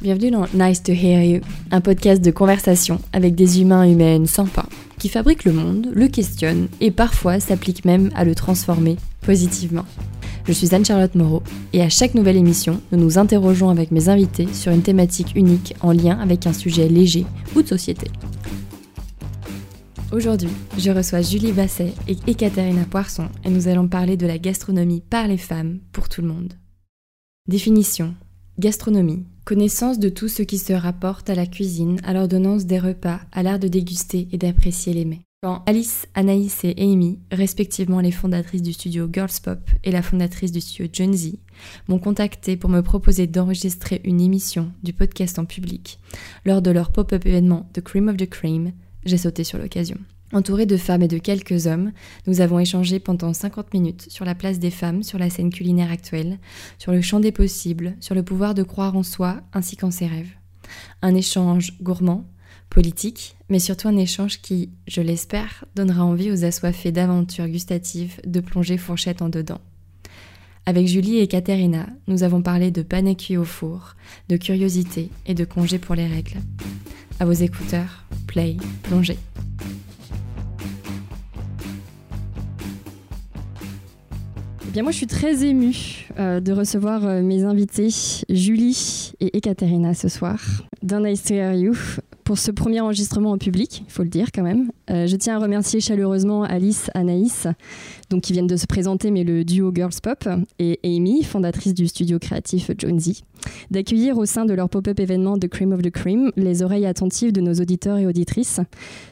Bienvenue dans Nice to Hear You, un podcast de conversation avec des humains et humaines sympas qui fabriquent le monde, le questionnent et parfois s'appliquent même à le transformer positivement. Je suis Anne-Charlotte Moreau et à chaque nouvelle émission, nous nous interrogeons avec mes invités sur une thématique unique en lien avec un sujet léger ou de société. Aujourd'hui, je reçois Julie Basset et Ekaterina Poisson et nous allons parler de la gastronomie par les femmes pour tout le monde. Définition Gastronomie Connaissance de tout ce qui se rapporte à la cuisine, à l'ordonnance des repas, à l'art de déguster et d'apprécier les mets. Quand Alice, Anaïs et Amy, respectivement les fondatrices du studio Girls Pop et la fondatrice du studio Jonesy, m'ont contacté pour me proposer d'enregistrer une émission du podcast en public lors de leur pop-up événement The Cream of the Cream, j'ai sauté sur l'occasion. Entouré de femmes et de quelques hommes, nous avons échangé pendant 50 minutes sur la place des femmes sur la scène culinaire actuelle, sur le champ des possibles, sur le pouvoir de croire en soi ainsi qu'en ses rêves. Un échange gourmand, politique, mais surtout un échange qui, je l'espère, donnera envie aux assoiffés d'aventures gustatives de plonger fourchette en dedans. Avec Julie et Katerina, nous avons parlé de pané cuit au four, de curiosité et de congés pour les règles. À vos écouteurs, play, plongez. Bien moi je suis très émue euh, de recevoir euh, mes invités Julie et Ekaterina ce soir d'un Nice to You pour ce premier enregistrement en public, il faut le dire quand même. Euh, je tiens à remercier chaleureusement Alice, Anaïs, donc qui viennent de se présenter, mais le duo Girls Pop, et Amy, fondatrice du studio créatif Jonesy, d'accueillir au sein de leur pop-up événement The Cream of the Cream les oreilles attentives de nos auditeurs et auditrices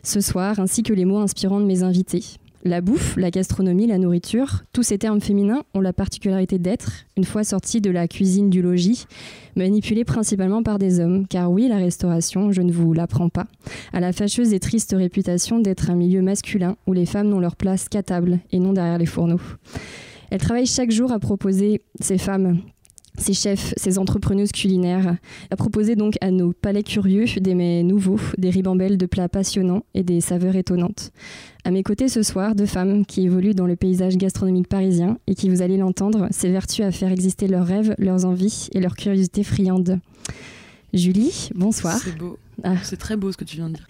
ce soir, ainsi que les mots inspirants de mes invités. La bouffe, la gastronomie, la nourriture, tous ces termes féminins ont la particularité d'être, une fois sortis de la cuisine du logis, manipulés principalement par des hommes. Car oui, la restauration, je ne vous l'apprends pas, a la fâcheuse et triste réputation d'être un milieu masculin où les femmes n'ont leur place qu'à table et non derrière les fourneaux. Elle travaille chaque jour à proposer ces femmes ces chefs, ces entrepreneuses culinaires, à proposer donc à nos palais curieux des mets nouveaux, des ribambelles de plats passionnants et des saveurs étonnantes. À mes côtés ce soir, deux femmes qui évoluent dans le paysage gastronomique parisien et qui, vous allez l'entendre, s'évertuent à faire exister leurs rêves, leurs envies et leurs curiosités friandes. Julie, bonsoir. C'est beau. Ah. C'est très beau ce que tu viens de dire.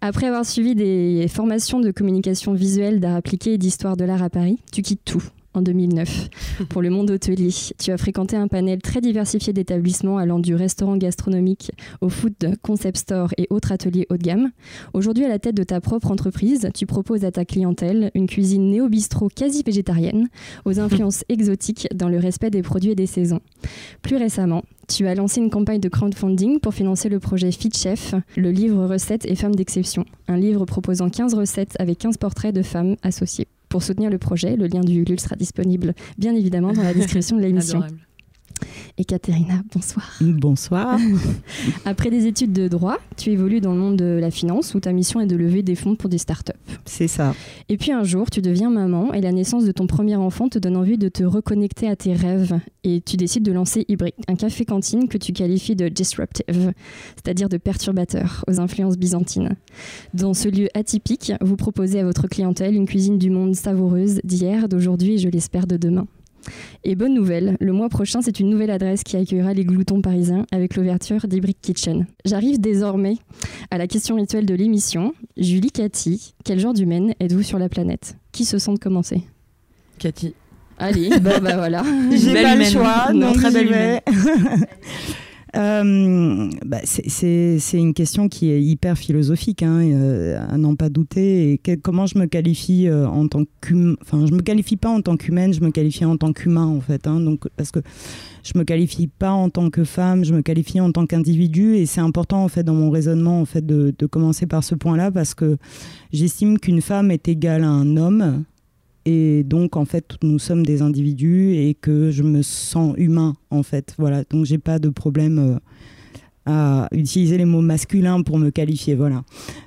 Après avoir suivi des formations de communication visuelle, d'art appliqué et d'histoire de l'art à Paris, tu quittes tout en 2009 pour le monde hôtelier. Tu as fréquenté un panel très diversifié d'établissements allant du restaurant gastronomique au food concept store et autres ateliers haut de gamme. Aujourd'hui, à la tête de ta propre entreprise, tu proposes à ta clientèle une cuisine néo-bistrot quasi végétarienne aux influences exotiques dans le respect des produits et des saisons. Plus récemment, tu as lancé une campagne de crowdfunding pour financer le projet Fit Chef, le livre Recettes et femmes d'exception, un livre proposant 15 recettes avec 15 portraits de femmes associées. Pour soutenir le projet, le lien du Ulule sera disponible bien évidemment dans la description de l'émission. Et Katerina, bonsoir. Bonsoir. Après des études de droit, tu évolues dans le monde de la finance où ta mission est de lever des fonds pour des startups. C'est ça. Et puis un jour, tu deviens maman et la naissance de ton premier enfant te donne envie de te reconnecter à tes rêves et tu décides de lancer Hybrid, un café-cantine que tu qualifies de disruptive, c'est-à-dire de perturbateur aux influences byzantines. Dans ce lieu atypique, vous proposez à votre clientèle une cuisine du monde savoureuse d'hier, d'aujourd'hui et je l'espère de demain. Et bonne nouvelle, le mois prochain, c'est une nouvelle adresse qui accueillera les gloutons parisiens avec l'ouverture d'Hybrid Kitchen. J'arrive désormais à la question rituelle de l'émission. Julie, Cathy, quel genre d'humaine êtes-vous sur la planète? Qui se sent de commencer? Cathy. Allez, bah, bah voilà. J'ai pas le choix, non, très belle euh, bah, c'est une question qui est hyper philosophique, hein, euh, à n'en pas douter. Comment je me qualifie euh, en tant qu'humain Enfin, je me qualifie pas en tant qu'humaine, je me qualifie en tant qu'humain, en fait. Hein, donc, parce que je me qualifie pas en tant que femme, je me qualifie en tant qu'individu. Et c'est important, en fait, dans mon raisonnement, en fait, de, de commencer par ce point-là, parce que j'estime qu'une femme est égale à un homme et donc en fait nous sommes des individus et que je me sens humain en fait voilà donc j'ai pas de problème euh, à utiliser les mots masculins pour me qualifier voilà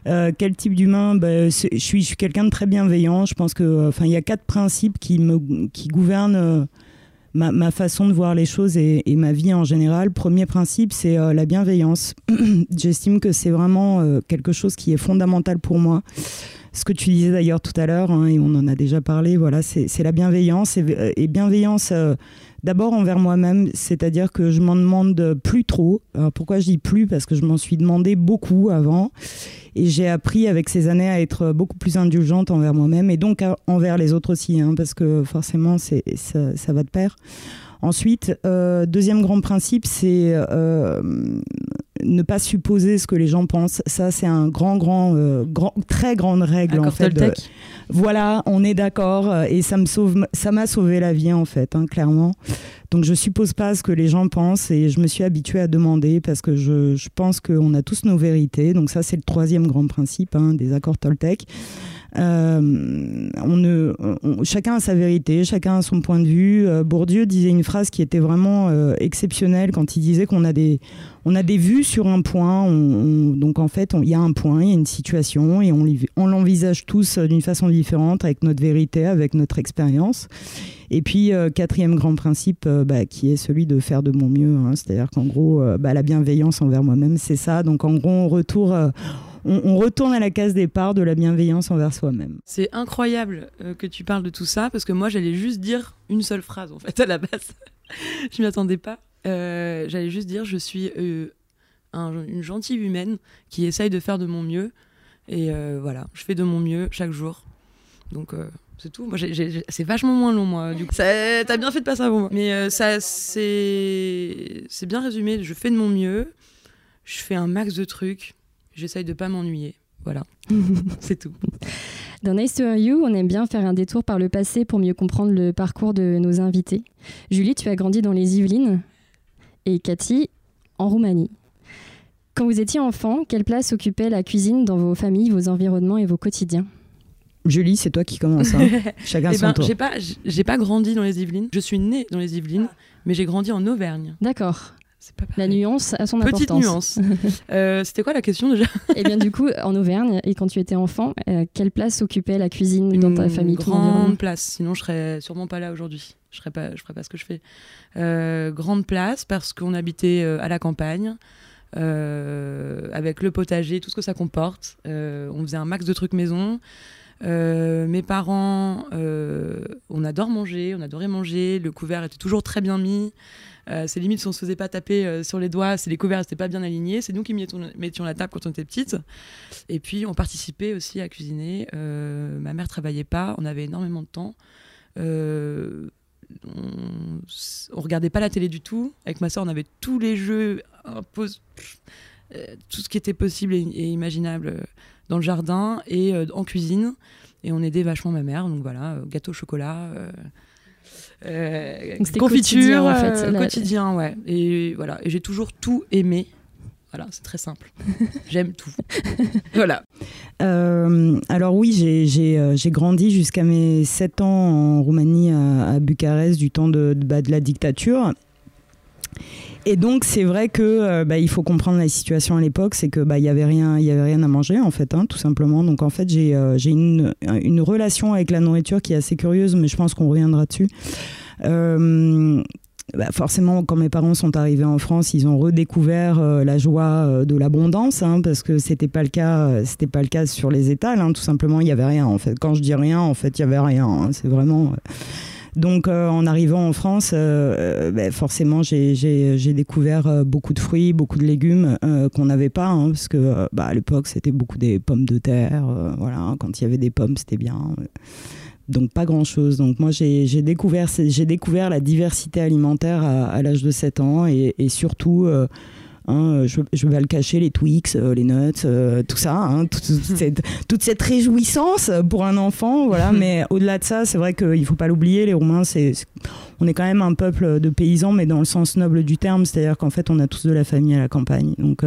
euh, quel type d'humain? Bah, je suis suis quelqu'un de très bienveillant je pense que enfin il y a quatre principes qui me qui gouvernent euh, ma, ma, façon de voir les choses et, ma vie en général. Premier principe, c'est la bienveillance. J'estime que c'est vraiment quelque chose qui est fondamental pour moi. Ce que tu disais d'ailleurs tout à l'heure, hein, et on en a déjà parlé, voilà, c'est la bienveillance. Et, et bienveillance, euh, d'abord envers moi-même, c'est-à-dire que je m'en demande plus trop. pourquoi je dis plus? Parce que je m'en suis demandé beaucoup avant. Et j'ai appris avec ces années à être beaucoup plus indulgente envers moi-même et donc envers les autres aussi, hein, parce que forcément, ça, ça va de pair. Ensuite, euh, deuxième grand principe, c'est euh, ne pas supposer ce que les gens pensent. Ça, c'est un grand, grand, euh, grand, très grande règle en fait. Voilà, on est d'accord et ça me sauve, ça m'a sauvé la vie en fait, hein, clairement. Donc je suppose pas ce que les gens pensent et je me suis habituée à demander parce que je, je pense qu'on a tous nos vérités. Donc ça, c'est le troisième grand principe hein, des accords Toltec. Euh, on ne, chacun a sa vérité, chacun a son point de vue. Euh, Bourdieu disait une phrase qui était vraiment euh, exceptionnelle quand il disait qu'on a des, on a des vues sur un point. donc en fait, il y a un point, il y a une situation et on, on l'envisage tous d'une façon différente avec notre vérité, avec notre expérience. Et puis, quatrième grand principe, bah, qui est celui de faire de mon mieux. Hein. C'est-à-dire qu'en gros, bah, la bienveillance envers moi-même, c'est ça. Donc en gros, on retourne on, retourne à la case départ de la bienveillance envers soi-même. C'est incroyable euh, que tu parles de tout ça parce que moi j'allais juste dire une seule phrase en fait à la base. je m'y attendais pas. Euh, j'allais juste dire je suis euh, une gentille humaine qui essaye de faire de mon mieux et voilà, je fais de mon mieux chaque jour. Donc c'est tout. Moi, c'est vachement moins long, moi. Du coup, t'as bien fait de passer avant moi. Mais ça, c'est bien résumé. Je fais de mon mieux. Je fais un max de trucs. J'essaye de pas m'ennuyer. Voilà, c'est tout. Dans Nice to You, on aime bien faire un détour par le passé pour mieux comprendre le parcours de nos invités. Julie, tu as grandi dans les Yvelines et Cathy en Roumanie. Quand vous étiez enfant, quelle place occupait la cuisine dans vos familles, vos environnements et vos quotidiens? Julie, c'est toi qui commence. Hein. Chacun eh son ben, tour. J'ai pas, j'ai pas grandi dans les Yvelines. Je suis née dans les Yvelines, mais j'ai grandi en Auvergne. D'accord la nuance a son Petite importance. nuance. Euh, c'était quoi la question déjà? Eh bien, du coup, en Auvergne, et quand tu étais enfant, euh, quelle place occupait la cuisine dans ta famille grande place. Sinon, je serais sûrement pas là aujourd'hui. Je serais pas, je ferais pas ce que je fais. Euh, grande place parce qu'on habitait à la campagne. avec le potager, tout ce que ça comporte. on faisait un max de trucs maison. mes parents, on adore manger, on adorait manger. Le couvert était toujours très bien mis. Euh, c'est limite si on se faisait pas taper euh, sur les doigts, si les couverts n'étaient pas bien alignés. C'est nous qui mettions, la table quand on était petite. Et puis on participait aussi à cuisiner. Euh, ma mère travaillait pas, on avait énormément de temps. on, on, regardait pas la télé du tout. Avec ma soeur, on avait tous les jeux, tout ce qui était possible et, imaginable dans le jardin et en cuisine. Et on aidait vachement ma mère. Donc voilà, gâteau au chocolat. Euh, confiture, en fait, euh, quotidien, ouais. Et voilà, et j'ai toujours tout aimé. Voilà, c'est très simple. J'aime tout. voilà. Euh, alors oui, j'ai grandi jusqu'à mes 7 ans en Roumanie, à, Bucarest, du temps de, de, bah, de la dictature. Et donc c'est vrai que euh, bah, il faut comprendre la situation à l'époque, c'est que bah il y avait rien, il y avait rien à manger en fait, hein, tout simplement. Donc en fait j'ai euh, j'ai une, une relation avec la nourriture qui est assez curieuse, mais je pense qu'on reviendra dessus. Euh, bah forcément, quand mes parents sont arrivés en France, ils ont redécouvert la joie de l'abondance, hein, parce que c'était pas le cas, c'était pas le cas sur les étals. Hein, tout simplement, il y avait rien. En fait, quand je dis rien, en fait, il y avait rien. C'est vraiment. Donc euh, en arrivant en France, euh, euh, ben, forcément j'ai découvert beaucoup de fruits, beaucoup de légumes qu'on n'avait pas, hein, parce que bah, à l'époque c'était beaucoup des pommes de terre. voilà, quand il y avait des pommes c'était bien donc pas grand chose. Donc moi j'ai découvert, la diversité alimentaire à, l'âge de 7 ans et surtout Hein, euh, je, vais le cacher, les Twix, euh, les nuts, euh, tout ça, hein, toute, cette, réjouissance pour un enfant, voilà. mais au-delà de ça, c'est vrai qu'il ne faut pas l'oublier, les Roumains, c'est, on est quand même un peuple de paysans, mais dans le sens noble du terme, c'est-à-dire qu'en fait, on a tous de la famille à la campagne, donc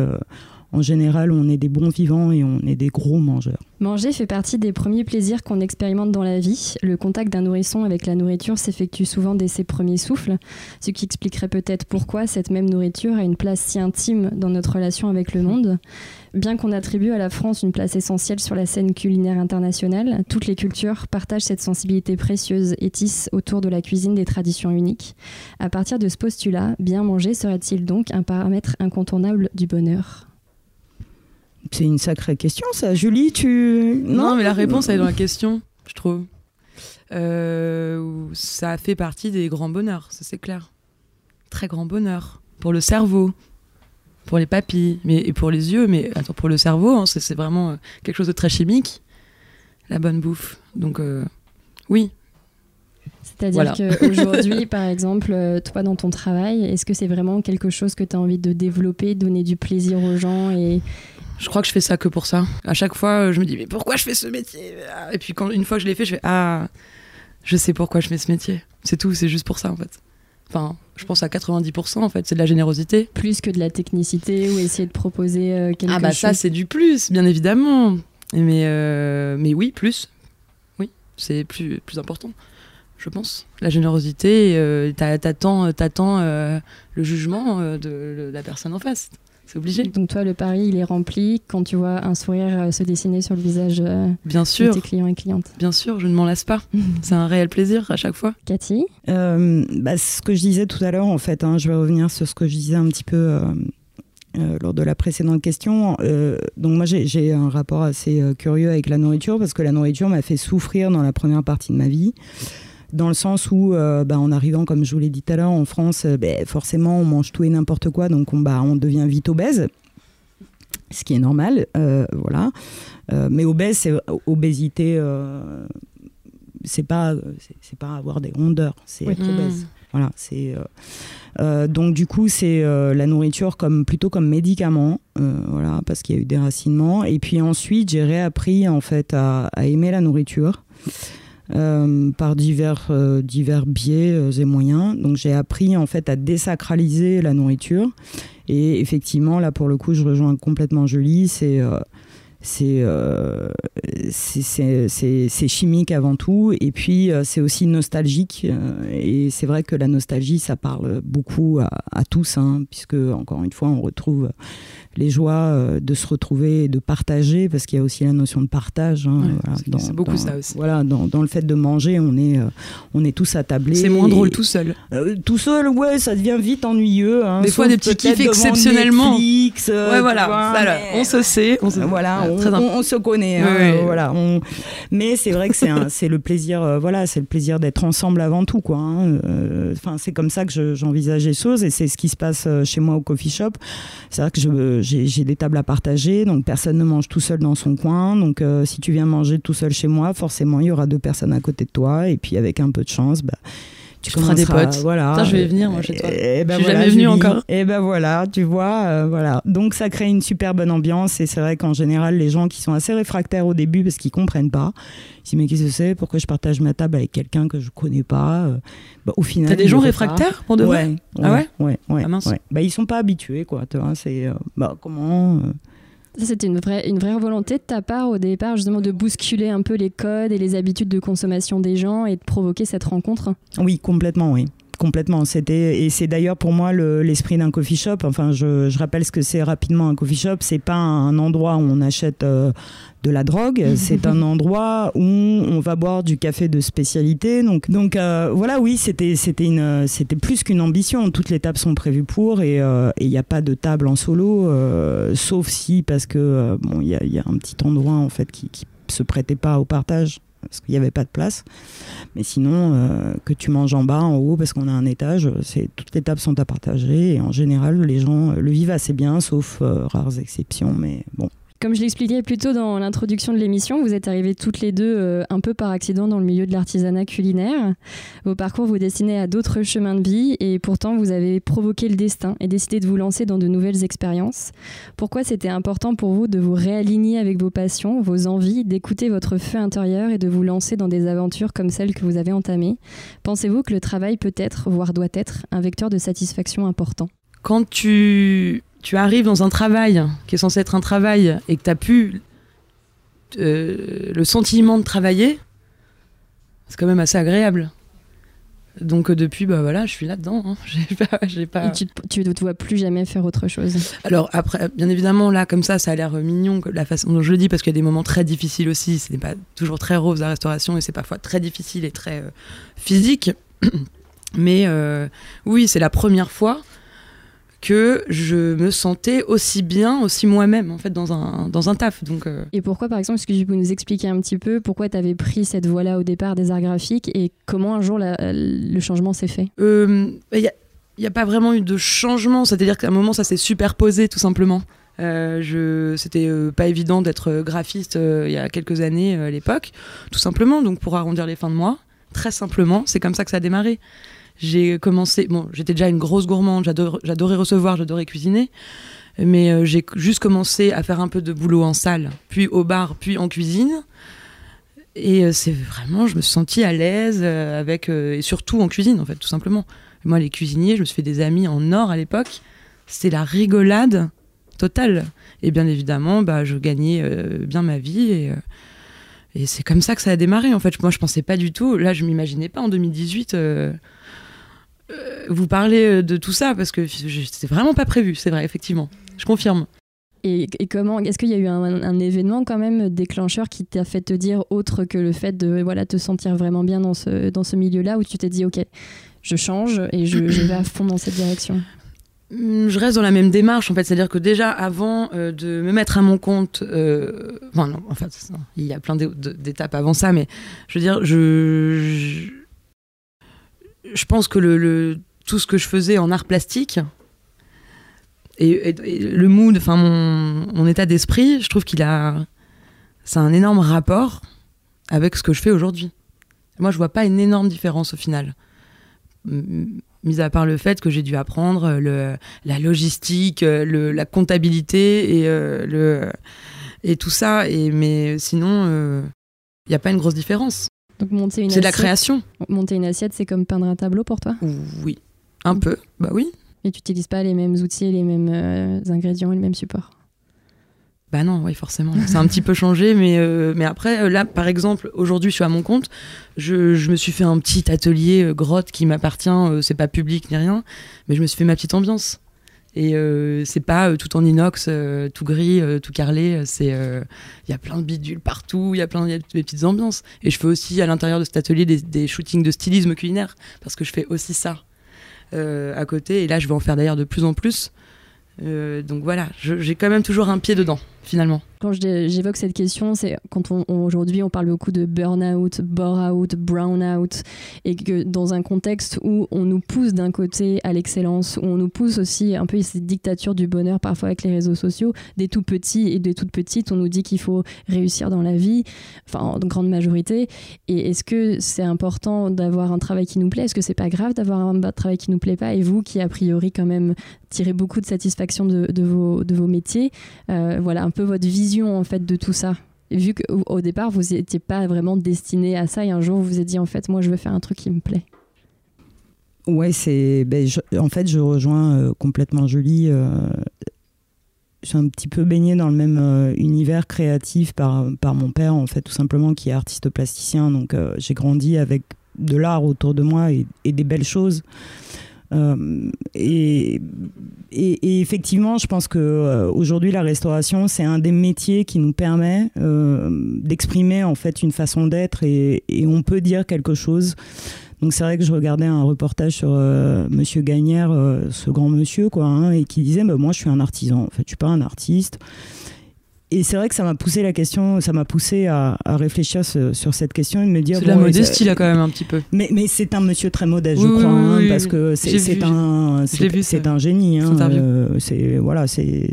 en général, on est des bons vivants et on est des gros mangeurs. Manger fait partie des premiers plaisirs qu'on expérimente dans la vie. Le contact d'un nourrisson avec la nourriture s'effectue souvent dès ses premiers souffles, ce qui expliquerait peut-être pourquoi cette même nourriture a une place si intime dans notre relation avec le monde. Bien qu'on attribue à la France une place essentielle sur la scène culinaire internationale, toutes les cultures partagent cette sensibilité précieuse et tissent autour de la cuisine des traditions uniques. À partir de ce postulat, bien manger serait-il donc un paramètre incontournable du bonheur? C'est une sacrée question, ça. Julie, tu. Non, mais la réponse, elle est dans la question, je trouve. Euh, ça fait partie des grands bonheurs, ça c'est clair. Très grand bonheur. Pour le cerveau, pour les papilles, mais, et pour les yeux, mais attends, pour le cerveau, hein, c'est vraiment euh, quelque chose de très chimique, la bonne bouffe. Donc, euh, oui. C'est-à-dire qu'aujourd'hui, par exemple, toi dans ton travail, est-ce que c'est vraiment quelque chose que tu as envie de développer, donner du plaisir aux gens et, je crois que je fais ça que pour ça. À chaque fois, je me dis mais pourquoi je fais ce métier? Et puis quand une fois que je l'ai fait, je fais ah, je sais pourquoi je fais ce métier. C'est tout, c'est juste pour ça en fait. Enfin, je pense à 90% en fait, c'est de la générosité. Plus que de la technicité ou essayer de proposer euh, quelque chose. Ah bah ça c'est du plus, bien évidemment. Mais, euh, mais oui, plus. Oui, c'est plus, plus important, je pense. La générosité, euh, t'attends, euh, le jugement de la personne en face c'est obligé. Donc toi, le pari, il est rempli quand tu vois un sourire euh, se dessiner sur le visage euh, Bien sûr. de tes clients et clientes. Bien sûr, je ne m'en lasse pas. c'est un réel plaisir à chaque fois. Cathy euh, bah, Ce que je disais tout à l'heure, en fait, hein, je vais revenir sur ce que je disais un petit peu lors de la précédente question. donc moi, j'ai un rapport assez curieux avec la nourriture parce que la nourriture m'a fait souffrir dans la première partie de ma vie dans le sens où, euh, bah, en arrivant, comme je vous l'ai dit tout à l'heure, en France, euh, bah, forcément, on mange tout et n'importe quoi, donc on, bah, on devient vite obèse, ce qui est normal, euh, voilà. mais obèse, c'est obésité, c'est pas, c'est pas avoir des rondeurs, c'est être mmh. obèse. Voilà, c'est donc du coup c'est la nourriture comme plutôt comme médicament, voilà, parce qu'il y a eu des racinements. Et puis ensuite j'ai réappris en fait à, à aimer la nourriture. Euh, par divers, euh, divers biais euh, et moyens. Donc j'ai appris en fait à désacraliser la nourriture. Et effectivement, là pour le coup, je rejoins complètement Julie. C'est c'est chimique avant tout et puis c'est aussi nostalgique et c'est vrai que la nostalgie ça parle beaucoup à, à tous hein, puisque encore une fois on retrouve les joies euh, de se retrouver et de partager, parce qu'il y a aussi la notion de partage. Hein, c'est beaucoup ça aussi. Voilà, dans, dans, le fait de manger, on est, euh, on est tous attablés. C'est moins drôle tout seul. Euh, tout seul, ouais, ça devient vite ennuyeux. Hein, des fois, des petits kiffs exceptionnellement. Netflix, ouais, voilà. on se sait. On se, voilà, on, se connaît. Hein, voilà, Mais c'est vrai que c'est le plaisir, voilà, c'est le plaisir d'être ensemble avant tout, quoi. Enfin, c'est comme ça que j'envisage les choses et c'est ce qui se passe chez moi au coffee shop. C'est vrai que je j'ai des tables à partager, donc personne ne mange tout seul dans son coin. Donc euh, si tu viens manger tout seul chez moi, forcément il y aura deux personnes à côté de toi, et puis avec un peu de chance, bah, tu, feras des potes. Voilà. je vais venir moi chez toi. Et, ben je suis jamais venue encore. Et ben voilà, tu vois, euh, voilà. Donc ça crée une super bonne ambiance et c'est vrai qu'en général les gens qui sont assez réfractaires au début parce qu'ils comprennent pas, ils disent mais qu'est-ce que c'est? Pourquoi je partage ma table avec quelqu'un que je connais pas? Euh, bah, Au final. T'as des gens réfractaires pour de vrai? Ouais, Ah ouais Ouais, ouais. Ah mince. Bah ils sont pas habitués quoi. Tu vois, c'est euh, bah comment c'était une vraie, une vraie volonté de ta part au départ, justement, de bousculer un peu les codes et les habitudes de consommation des gens et de provoquer cette rencontre? Oui, complètement, oui. Complètement. C'était et c'est d'ailleurs pour moi l'esprit d'un coffee shop. Enfin, je, je rappelle ce que c'est rapidement un coffee shop. C'est pas un endroit où on achète euh, de la drogue. C'est un endroit où on va boire du café de spécialité. Donc, donc euh, voilà, oui, c'était c'était une c'était plus qu'une ambition. Toutes les tables sont prévues pour et euh, il n'y a pas de table en solo, sauf si parce que bon, il y a, y a, un petit endroit en fait qui, qui se prêtait pas au partage parce qu'il n'y avait pas de place. Mais sinon, euh, que tu manges en bas, en haut, parce qu'on a un étage, c'est toutes les tables sont à partager. Et en général, les gens le vivent assez bien, sauf euh, rares exceptions. Mais bon. Comme je l'expliquais plus tôt dans l'introduction de l'émission, vous êtes arrivées toutes les deux euh, un peu par accident dans le milieu de l'artisanat culinaire. Vos parcours vous destinaient à d'autres chemins de vie et pourtant vous avez provoqué le destin et décidé de vous lancer dans de nouvelles expériences. Pourquoi c'était important pour vous de vous réaligner avec vos passions, vos envies, d'écouter votre feu intérieur et de vous lancer dans des aventures comme celles que vous avez entamées? Pensez-vous que le travail peut être, voire doit être, un vecteur de satisfaction important? Quand tu tu arrives dans un travail qui est censé être un travail et que tu as pu euh, le sentiment de travailler, c'est quand même assez agréable. Donc euh, depuis, bah voilà, je suis là-dedans. Hein. J'ai pas, tu, ne te vois plus jamais faire autre chose. Alors après, bien évidemment, là, comme ça, ça a l'air mignon la façon dont je le dis, parce qu'il y a des moments très difficiles aussi. Ce n'est pas toujours très rose la restauration et c'est parfois très difficile et très euh, physique. Mais oui, c'est la première fois que je me sentais aussi bien, aussi moi-même en fait dans un, dans un taf. Donc, euh. Et pourquoi par exemple, est-ce que tu peux nous expliquer un petit peu pourquoi tu avais pris cette voie-là au départ des arts graphiques et comment un jour le changement s'est fait? Il euh, n'y a, a, pas vraiment eu de changement, c'est-à-dire qu'à un moment ça s'est superposé tout simplement. Euh, je, c'était pas évident d'être graphiste il y a quelques années à l'époque, tout simplement. Donc pour arrondir les fins de mois, très simplement, c'est comme ça que ça a démarré. J'ai commencé, bon, j'étais déjà une grosse gourmande, j'adorais recevoir, j'adorais cuisiner, mais euh, j'ai juste commencé à faire un peu de boulot en salle, puis au bar, puis en cuisine. Et euh, c'est vraiment, je me suis sentie à l'aise euh, avec, et surtout en cuisine, en fait, tout simplement. Moi, les cuisiniers, je me suis fait des amis en or à l'époque. C'était la rigolade totale. Et bien évidemment, bah, je gagnais bien ma vie et. c'est comme ça que ça a démarré en fait. Moi, je pensais pas du tout. Là, je m'imaginais pas en 2018 euh, vous parlez euh, de tout ça parce que c'était vraiment pas prévu, c'est vrai, effectivement. Je confirme. Et, comment Est-ce qu'il y a eu un, événement quand même déclencheur qui t'a fait te dire autre que le fait de voilà te sentir vraiment bien dans ce dans ce milieu-là où tu t'es dit ok, je change et je, vais à fond dans cette direction? Hum, je reste dans la même démarche en fait, c'est-à-dire que déjà avant euh, de me mettre à mon compte, enfin non, en fait il y a plein d'étapes avant ça, mais je veux dire je je pense que tout ce que je faisais en art plastique et, le mood, enfin mon, état d'esprit, je trouve qu'il a, c'est un énorme rapport avec ce que je fais aujourd'hui. Moi, je vois pas une énorme différence au final, mis à part le fait que j'ai dû apprendre la logistique, la comptabilité et euh, tout ça. Mais sinon, il euh, n'y a pas une grosse différence. Donc monter une C'est de la création. Monter une assiette, c'est comme peindre un tableau pour toi Oui, un peu, bah oui. Et tu n'utilises pas les mêmes outils, les mêmes euh, ingrédients et le même support? Bah non, oui, forcément. C'est un petit peu changé, mais, euh, mais après, euh, là, par exemple, aujourd'hui, je suis à mon compte. Je, je, me suis fait un petit atelier grotte qui m'appartient. c'est pas public ni rien, mais je me suis fait ma petite ambiance. Et euh, c'est pas euh, tout en inox, euh, tout gris, tout carrelé. C'est il y a plein de bidules partout, il y a plein de petites ambiances. Et je fais aussi à l'intérieur de cet atelier des, des, shootings de stylisme culinaire parce que je fais aussi ça à côté. Et là, je vais en faire d'ailleurs de plus en plus. donc voilà, j'ai quand même toujours un pied dedans finalement. Quand j'évoque cette question, c'est quand aujourd'hui on parle beaucoup de burn-out, bore-out, brown-out, et que dans un contexte où on nous pousse d'un côté à l'excellence, où on nous pousse aussi un peu cette dictature du bonheur parfois avec les réseaux sociaux, des tout petits et des toutes petites, on nous dit qu'il faut réussir dans la vie, enfin en grande majorité. Et est-ce que c'est important d'avoir un travail qui nous plaît? Est-ce que c'est pas grave d'avoir un travail qui nous plaît pas? Et vous qui a priori quand même tirez beaucoup de satisfaction de, vos, de vos métiers, euh, voilà un peu votre vision en fait de tout ça Vu qu'au départ, vous n'étiez pas vraiment destiné à ça et un jour, vous vous êtes dit en fait, moi, je veux faire un truc qui me plaît. Ouais, c'est. Ben, en fait, je rejoins euh, complètement Julie. Euh, je suis un petit peu baignée dans le même euh, univers créatif par, par mon père, en fait, tout simplement, qui est artiste plasticien. Donc, j'ai grandi avec de l'art autour de moi et des belles choses. Euh, et, effectivement, je pense que euh, aujourd'hui, la restauration, c'est un des métiers qui nous permet euh, d'exprimer en fait une façon d'être et, et, on peut dire quelque chose. Donc c'est vrai que je regardais un reportage sur Monsieur Gagnère, ce grand monsieur, quoi, hein, et qui disait bah, moi, je suis un artisan. En fait, je suis pas un artiste et c'est vrai que ça m'a poussé la question, ça m'a poussé à, réfléchir sur cette question et me dire. C'est la modestie là quand même un petit peu. Mais, mais c'est un monsieur très modeste, je crois, hein, parce que c'est un, c'est un génie. Hein, euh, c'est voilà, c'est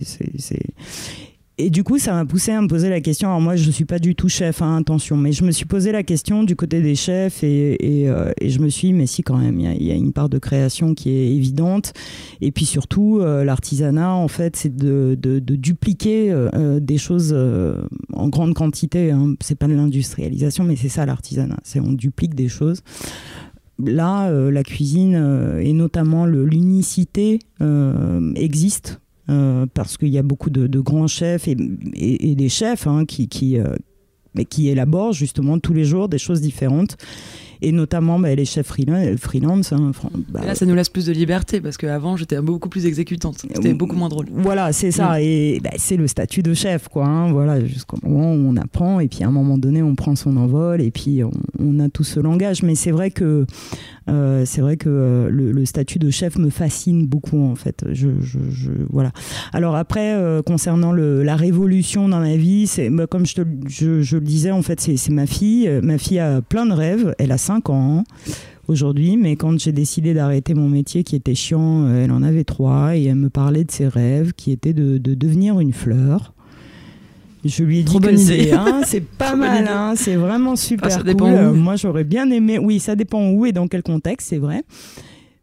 et du coup, ça m'a poussé à me poser la question. Alors moi, je ne suis pas du tout chef, hein, attention, mais je me suis posé la question du côté des chefs et, euh, je me suis dit, mais si quand même, il y, a une part de création qui est évidente. Et puis surtout, euh, l'artisanat, en fait, c'est de, dupliquer euh, des choses en grande quantité. Hein. C'est pas de l'industrialisation, mais c'est ça l'artisanat. C'est on duplique des choses là, la cuisine et notamment l'unicité existe euh, parce qu'il y a beaucoup de, grands chefs et, des chefs hein, qui, qui, euh, qui élaborent justement tous les jours des choses différentes et notamment bah, les chefs freelance. Hein, bah, là, ça nous laisse plus de liberté parce qu'avant, j'étais beaucoup plus exécutante. C'était beaucoup moins drôle. Voilà, c'est ça. Et bah, c'est le statut de chef, quoi. Hein, voilà, jusqu'au moment où on apprend et puis à un moment donné, on prend son envol et puis on, a tout ce langage. Mais c'est vrai que Euh, c'est vrai que le, statut de chef me fascine beaucoup en fait. Je, voilà. Alors après, concernant la révolution dans ma vie, c'est bah, comme je, te, je, le disais en fait, c'est ma fille. Ma fille a plein de rêves. Elle a 5 ans aujourd'hui, mais quand j'ai décidé d'arrêter mon métier qui était chiant, elle en avait trois et elle me parlait de ses rêves qui étaient de, de devenir une fleur. Je lui ai dit que c'est hein, pas mal, hein, c'est vraiment super ça Dépend où. Moi, j'aurais bien aimé. Oui, ça dépend où et dans quel contexte, c'est vrai.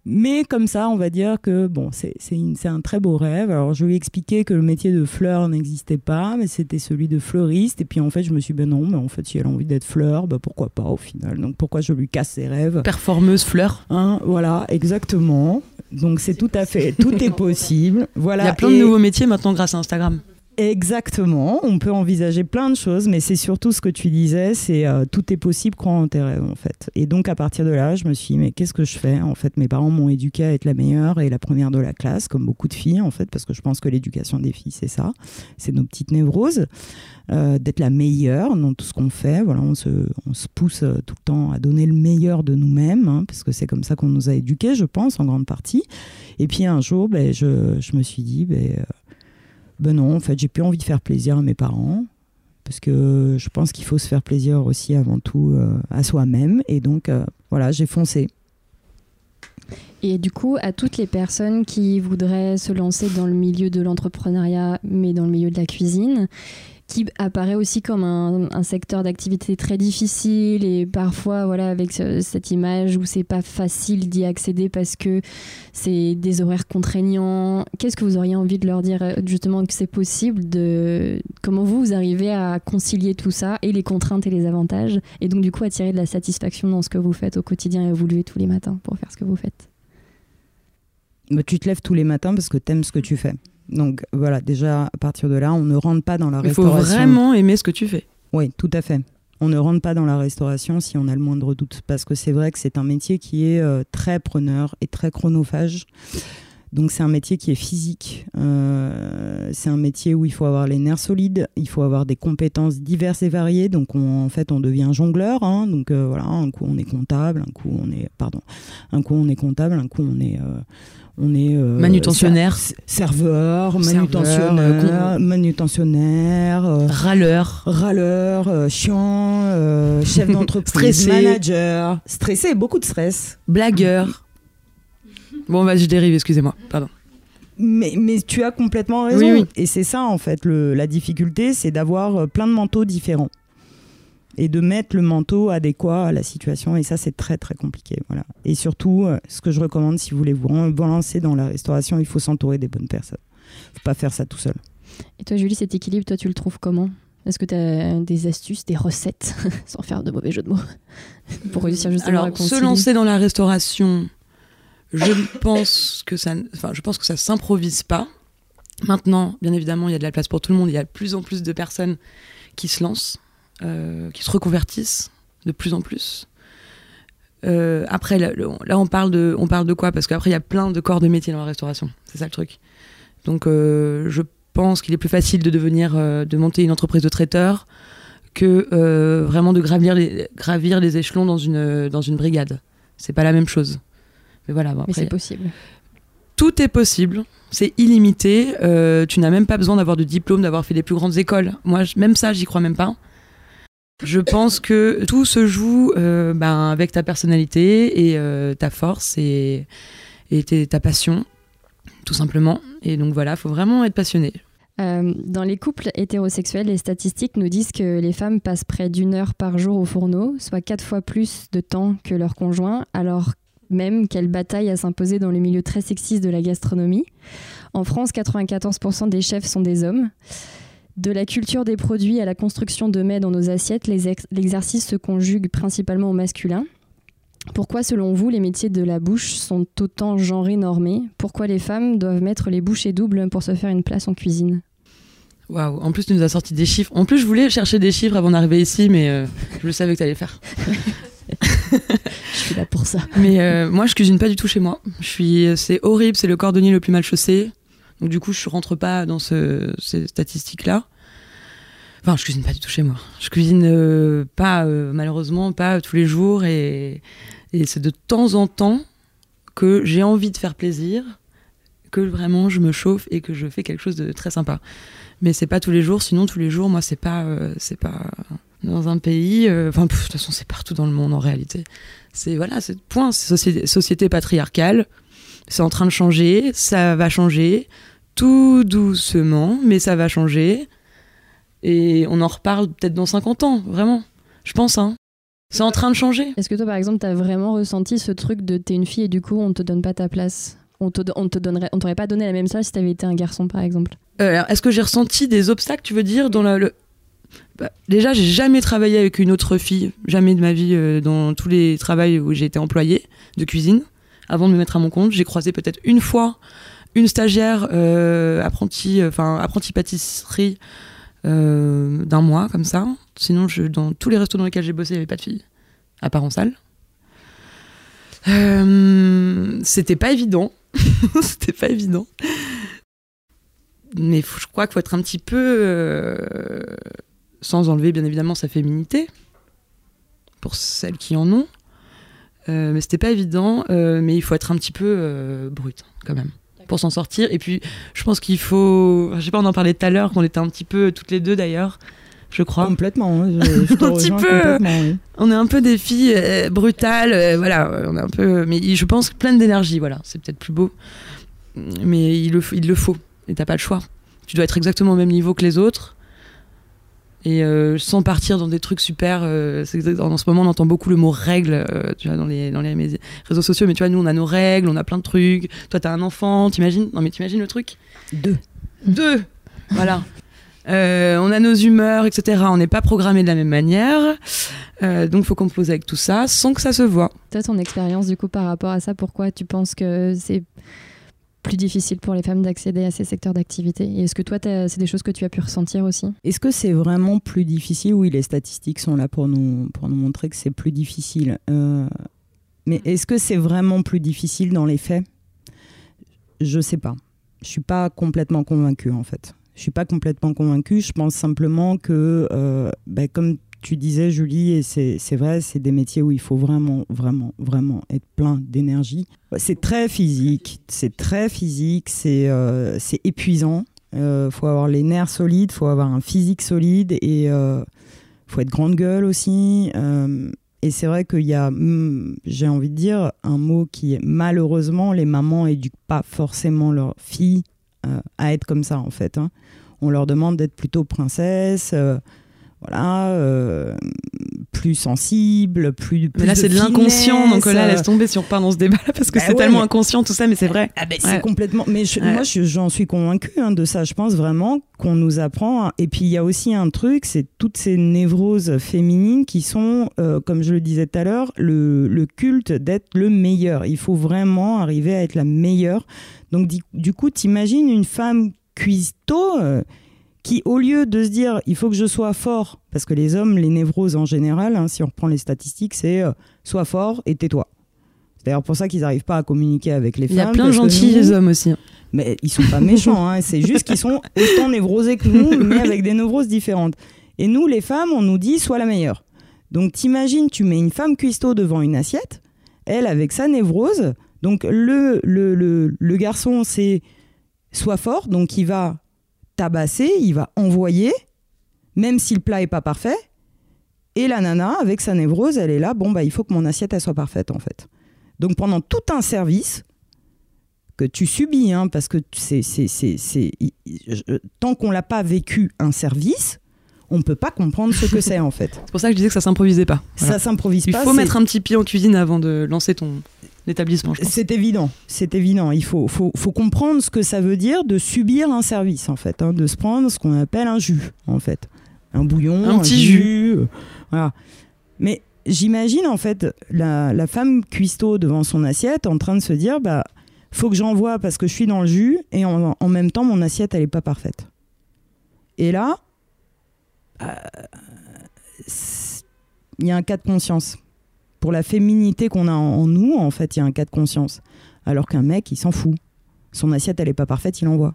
Mais comme ça, on va dire que bon, c'est un très beau rêve. Alors, je lui ai expliqué que le métier de fleur n'existait pas, mais c'était celui de fleuriste. Et puis, en fait, je me suis dit, ben non, mais en fait, si elle a envie d'être fleur, ben pourquoi pas au final. Donc, pourquoi je lui casse ses rêves? Performeuse fleur. Hein, voilà, exactement. Donc, c'est tout à fait, tout est possible. Voilà. Il y a plein de nouveaux métiers maintenant grâce à Instagram. Exactement, on peut envisager plein de choses, mais c'est surtout ce que tu disais, c'est euh, tout est possible, crois en tes rêves en fait. Et donc à partir de là, je me suis dit, mais qu'est-ce que je fais? En fait, mes parents m'ont éduquée à être la meilleure et la première de la classe, comme beaucoup de filles en fait, parce que je pense que l'éducation des filles, c'est ça, c'est nos petites névroses, euh, d'être la meilleure dans tout ce qu'on fait. Voilà, on se, on se pousse euh, tout le temps à donner le meilleur de nous-mêmes, hein, parce que c'est comme ça qu'on nous a éduqués, je pense, en grande partie. Et puis un jour, ben, je, je me suis dit, ben, ben non, en fait, j'ai plus envie de faire plaisir à mes parents. Parce que je pense qu'il faut se faire plaisir aussi avant tout euh, à soi-même. Et donc, euh, voilà, j'ai foncé. Et du coup, à toutes les personnes qui voudraient se lancer dans le milieu de l'entrepreneuriat, mais dans le milieu de la cuisine, qui apparaît aussi comme un, secteur d'activité très difficile et parfois voilà avec cette image où c'est pas facile d'y accéder parce que c'est des horaires contraignants. Qu'est-ce que vous auriez envie de leur dire euh, justement que c'est possible de comment vous, vous arrivez à concilier tout ça et les contraintes et les avantages et donc du coup à tirer de la satisfaction dans ce que vous faites au quotidien et évoluer tous les matins pour faire ce que vous faites? Bah, tu te lèves tous les matins parce que tu aimes ce que tu fais. Donc voilà, déjà à partir de là, on ne rentre pas dans la restauration. Il faut vraiment aimer ce que tu fais. Oui, tout à fait. On ne rentre pas dans la restauration si on a le moindre doute, parce que c'est vrai que c'est un métier qui est euh, très preneur et très chronophage. Donc c'est un métier qui est physique. Euh, c'est un métier où il faut avoir les nerfs solides, il faut avoir des compétences diverses et variées. Donc en fait on devient jongleur. Hein. donc euh, voilà, un coup on est comptable, un coup on est pardon, un coup on est comptable, un coup on est on est euh, manutentionnaire, serveur, manutentionnaire, manutentionnaire, euh, râleur, râleur, euh, chiant, chef d'entreprise, manager, stressé, beaucoup de stress, blagueur. Bon, vas-y, je dérive, excusez-moi, pardon. Mais, mais, tu as complètement raison. Et c'est ça, en fait, la difficulté, c'est d'avoir plein de manteaux différents et de mettre le manteau adéquat à la situation. Et ça, c'est très, très compliqué. Voilà. Et surtout, euh, ce que je recommande, si vous voulez vous lancer dans la restauration, il faut s'entourer des bonnes personnes. Il ne faut pas faire ça tout seul. Et toi, Julie, cet équilibre, toi, tu le trouves comment? Est-ce que tu as des astuces, des recettes, sans faire de mauvais jeux de mots, pour réussir justement Alors, se lancer dans la restauration, je pense que ça, enfin, je pense que ça s'improvise pas. Maintenant, bien évidemment, il y a de la place pour tout le monde. Il y a de plus en plus de personnes qui se lancent. Euh, qui se reconvertissent de plus en plus. Euh, après, là, on parle de, on parle de quoi? Parce qu'après, il y a plein de corps de métier dans la restauration. C'est ça le truc. Donc, euh, je pense qu'il est plus facile de devenir, de monter une entreprise de traiteur que vraiment de gravir les, gravir les échelons dans une, dans une brigade. C'est pas la même chose. Mais voilà. Mais c'est possible. Tout est possible. C'est illimité. tu n'as même pas besoin d'avoir de diplôme, d'avoir fait les plus grandes écoles. Moi, même ça, j'y crois même pas. Je pense que tout se joue euh, ben, avec ta personnalité et euh, ta force et, ta passion, tout simplement. Et donc voilà, il faut vraiment être passionné. Euh, dans les couples hétérosexuels, les statistiques nous disent que les femmes passent près d'une heure par jour au fourneau, soit quatre fois plus de temps que leur conjoint, alors même qu'elles bataillent à s'imposer dans le milieu très sexiste de la gastronomie. En France, 94% des chefs sont des hommes. De la culture des produits à la construction de mets dans nos assiettes, l'exercice se conjugue principalement au masculin. Pourquoi, selon vous, les métiers de la bouche sont autant genrés, normés Pourquoi les femmes doivent mettre les bouchées doubles pour se faire une place en cuisine? Waouh, en plus tu nous as sorti des chiffres. En plus, je voulais chercher des chiffres avant d'arriver ici, mais euh, je le savais que tu allais faire. je suis là pour ça. Mais euh, moi, je cuisine pas du tout chez moi. Je suis, c'est horrible, c'est le cordonnier le plus mal chaussé. Donc du coup, je rentre pas dans ces statistiques-là. Enfin, je cuisine pas du tout chez moi. Je cuisine euh, pas, euh, malheureusement, pas tous les jours. Et, c'est de temps en temps que j'ai envie de faire plaisir, que vraiment je me chauffe et que je fais quelque chose de très sympa. Mais c'est pas tous les jours. Sinon, tous les jours, moi, c'est pas, euh, c'est pas dans un pays. Enfin, de toute façon, c'est partout dans le monde en réalité. C'est voilà, c'est point. Société patriarcale. C'est en train de changer. Ça va changer tout doucement, mais ça va changer. Et on en reparle peut-être dans 50 ans, vraiment. Je pense, hein. C'est en train de changer. Est-ce que toi, par exemple, t'as vraiment ressenti ce truc de t'es une fille et du coup, on te donne pas ta place? On te, on te donnerait, on t'aurait pas donné la même place si t'avais été un garçon, par exemple? Euh, Est-ce que j'ai ressenti des obstacles, tu veux dire, dans la, le... Bah, déjà, j'ai jamais travaillé avec une autre fille, jamais de ma vie, euh, dans tous les travaux où j'ai été employée de cuisine. Avant de me mettre à mon compte, j'ai croisé peut-être une fois une stagiaire euh, apprentie, enfin apprentie pâtisserie euh, d'un mois comme ça. Sinon, dans tous les restos dans lesquels j'ai bossé, il n'y avait pas de filles, à part en salle. Euh, c'était pas évident. c'était pas évident. Mais je crois qu'il faut être un petit peu. Euh, sans enlever, bien évidemment, sa féminité. Pour celles qui en ont. Euh, mais c'était pas évident. Euh, mais il faut être un petit peu brut, quand même pour s'en sortir. Et puis, je pense qu'il faut. Je sais pas, on en parlait tout à l'heure, qu'on était un petit peu toutes les deux d'ailleurs, je crois. Complètement. Hein, je, je un petit peu. Oui. On est un peu des filles euh, brutales, euh, voilà. On est un peu. Mais je pense pleine d'énergie, voilà. C'est peut-être plus beau. Mais il le, il le faut. Et t'as pas le choix. Tu dois être exactement au même niveau que les autres et euh, sans partir dans des trucs super euh, en ce moment on entend beaucoup le mot règle euh, tu vois dans les dans les réseaux sociaux. Mais tu vois nous on a nos règles on a plein de trucs. Toi t'as un enfant t'imagines? Non mais t'imagines le truc? Deux. Deux! Voilà. Euh, on a nos humeurs etc on n'est pas programmé de la même manière. Euh, donc faut qu'on pose avec tout ça sans que ça se voit. Toi ton expérience du coup par rapport à ça pourquoi tu penses que c'est plus difficile pour les femmes d'accéder à ces secteurs d'activité Et est-ce que toi, c'est des choses que tu as pu ressentir aussi? Est-ce que c'est vraiment plus difficile? Oui, les statistiques sont là pour nous, pour nous montrer que c'est plus difficile. Euh, mais est-ce que c'est vraiment plus difficile dans les faits? Je sais pas. Je suis pas complètement convaincue en fait. Je suis pas complètement convaincue. Je pense simplement que, euh, ben, comme tu disais, Julie, et c'est vrai, c'est des métiers où il faut vraiment, vraiment, vraiment être plein d'énergie. C'est très physique, c'est très physique, c'est euh, épuisant. Euh, faut avoir les nerfs solides, faut avoir un physique solide et euh, faut être grande gueule aussi. Euh, et c'est vrai qu'il y a, hmm, j'ai envie de dire, un mot qui est malheureusement, les mamans éduquent pas forcément leurs filles à être comme ça en fait. Hein. On leur demande d'être plutôt princesse voilà, euh, plus sensible, plus. mais là, c'est de l'inconscient, donc là, laisse tomber si on repart dans ce débat-là, parce que bah c'est tellement mais... inconscient tout ça, mais c'est vrai. Ah bah, ouais. C'est complètement. Mais je, ouais. moi, j'en suis convaincue hein, de ça. Je pense vraiment qu'on nous apprend. Et puis, il y a aussi un truc, c'est toutes ces névroses féminines qui sont, euh, comme je le disais tout à l'heure, le, le culte d'être le meilleur. Il faut vraiment arriver à être la meilleure. Donc, du, du coup, t'imagines une femme cuistot. Euh, qui, au lieu de se dire il faut que je sois fort, parce que les hommes, les névroses en général, hein, si on reprend les statistiques, c'est euh, sois fort et tais-toi. C'est d'ailleurs pour ça qu'ils n'arrivent pas à communiquer avec les femmes. Il y a plein de gentils nous, hommes aussi. Mais ils sont pas méchants, hein, c'est juste qu'ils sont autant névrosés que nous, mais avec des névroses différentes. Et nous, les femmes, on nous dit sois la meilleure. Donc t'imagines, tu mets une femme cuistot devant une assiette, elle avec sa névrose. Donc le, le, le, le garçon, c'est sois fort, donc il va tabasser, il va envoyer, même si le plat est pas parfait. Et la nana, avec sa névrose, elle est là, bon, bah, il faut que mon assiette, elle soit parfaite, en fait. Donc pendant tout un service que tu subis, hein, parce que c'est, c'est, c'est, c'est, tant qu'on l'a pas vécu un service, on peut pas comprendre ce que c'est en fait. C'est pour ça que je disais que ça s'improvisait pas. Voilà. Ça s'improvise Il pas. Il faut mettre un petit pied en cuisine avant de lancer ton C'est évident, c'est évident. Il faut, faut, faut, comprendre ce que ça veut dire de subir un service en fait, hein, de se prendre ce qu'on appelle un jus en fait, un bouillon, un, un petit jus. jus. Euh, voilà. Mais j'imagine en fait la, la femme cuistot devant son assiette en train de se dire bah faut que j'envoie parce que je suis dans le jus et en, en même temps mon assiette elle est pas parfaite. Et là, il euh, y a un cas de conscience. Pour la féminité qu'on a en, en, nous, en fait, il y a un cas de conscience. Alors qu'un mec, il s'en fout. Son assiette, elle est pas parfaite, il envoie.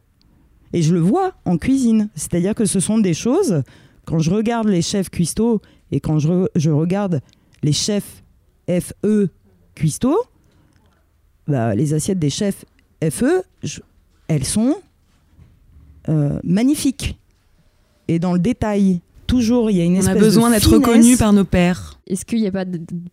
Et je le vois en cuisine. C'est-à-dire que ce sont des choses quand je regarde les chefs cuistots et quand je, je regarde les chefs FE cuistots, bah, les assiettes des chefs FE, elles sont euh, magnifiques. Et dans le détail, toujours, il y a une espèce On a besoin d'être reconnu par nos pères. Est-ce qu'il n'y a pas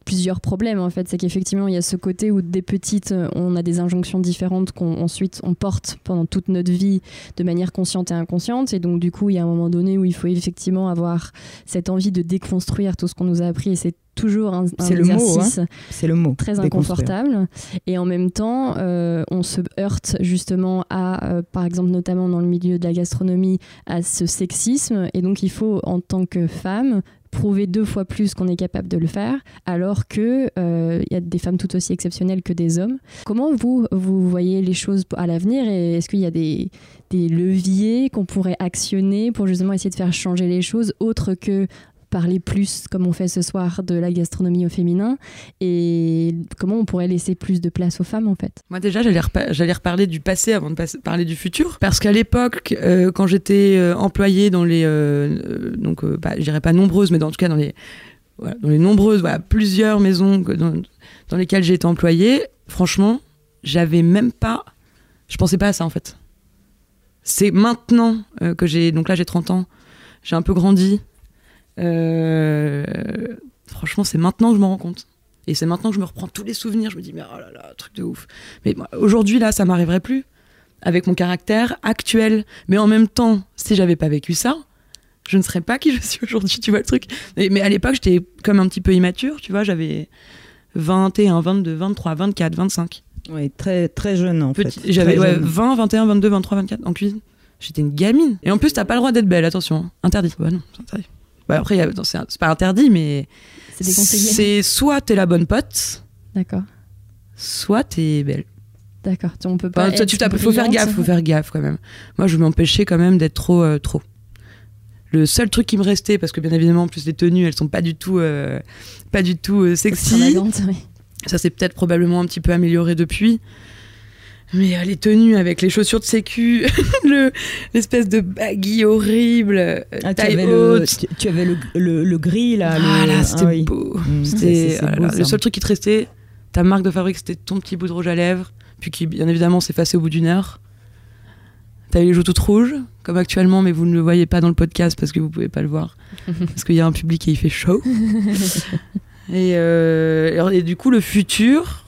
plusieurs problèmes en fait? C'est qu'effectivement, il y a ce côté où des petites, euh, on a des injonctions différentes qu'on ensuite on porte pendant toute notre vie de manière consciente et inconsciente. Et donc, du coup, il y a un moment donné où il faut effectivement avoir cette envie de déconstruire tout ce qu'on nous a appris. Et c'est toujours un, un exercice le mot, hein. c'est le mot, très inconfortable. Et en même temps, euh, on se heurte justement à, euh, par exemple, notamment dans le milieu de la gastronomie, à ce sexisme. Et donc, il faut, en tant que femme, prouver deux fois plus qu'on est capable de le faire, alors que il euh, y a des femmes tout aussi exceptionnelles que des hommes. Comment vous vous voyez les choses à l'avenir et est-ce qu'il y a des, des leviers qu'on pourrait actionner pour justement essayer de faire changer les choses autres que parler plus, comme on fait ce soir, de la gastronomie au féminin et comment on pourrait laisser plus de place aux femmes en fait. Moi déjà, j'allais, j'allais reparler du passé avant de parler du futur. Parce qu'à l'époque, euh, quand j'étais euh, employée dans les, euh, donc bah, je dirais pas nombreuses, mais dans tout cas dans les, dans les nombreuses, plusieurs maisons dans, dans lesquelles j'ai été employée, franchement, j'avais même pas, je pensais pas à ça en fait. C'est maintenant que j'ai, donc là j'ai 30 ans, j'ai un peu grandi, euh, franchement, c'est maintenant que je m'en rends compte. Et c'est maintenant que je me reprends tous les souvenirs. Je me dis, mais oh là là, truc de ouf. Mais aujourd'hui, là, ça m'arriverait plus. Avec mon caractère actuel. Mais en même temps, si j'avais pas vécu ça, je ne serais pas qui je suis aujourd'hui, tu vois le truc. Mais, à l'époque, j'étais comme un petit peu immature, tu vois. J'avais 21, 22, 23, 24, 25. Oui, très, très jeune en fait. J'avais 20, 21, 22, 23, 24 en cuisine. J'étais une gamine. Et en plus, t'as pas le droit d'être belle, attention. Hein. Interdit. Bah non, c'est interdit. Bah, après, c'est pas interdit, mais c'est soit t'es la bonne pote, d'accord, soit t'es belle. D'accord, on peut pas. tu faut faire gaffe, faut faire gaffe quand même. Moi, je m'empêchais quand même d'être trop, euh, trop. Le seul truc qui me restait, parce que bien évidemment, en plus les tenues, elles sont pas du tout, euh, pas du tout euh, sexy. Ça s'est peut-être probablement un petit peu amélioré depuis. Mais euh, les tenues avec les chaussures de sécu, l'espèce de baggy horrible, ah, taille tu, haute. tu, avais le, le, gris là. Ah c'était beau. Mmh. c'était le seul truc qui te restait, ta marque de fabrique, c'était ton petit bout de rouge à lèvres, puis qui bien évidemment s'est effacé au bout d'une heure. T'avais les joues toutes rouges, comme actuellement, mais vous ne le voyez pas dans le podcast parce que vous pouvez pas le voir, parce qu'il y a un public et il fait chaud. et, euh, et du coup, le futur,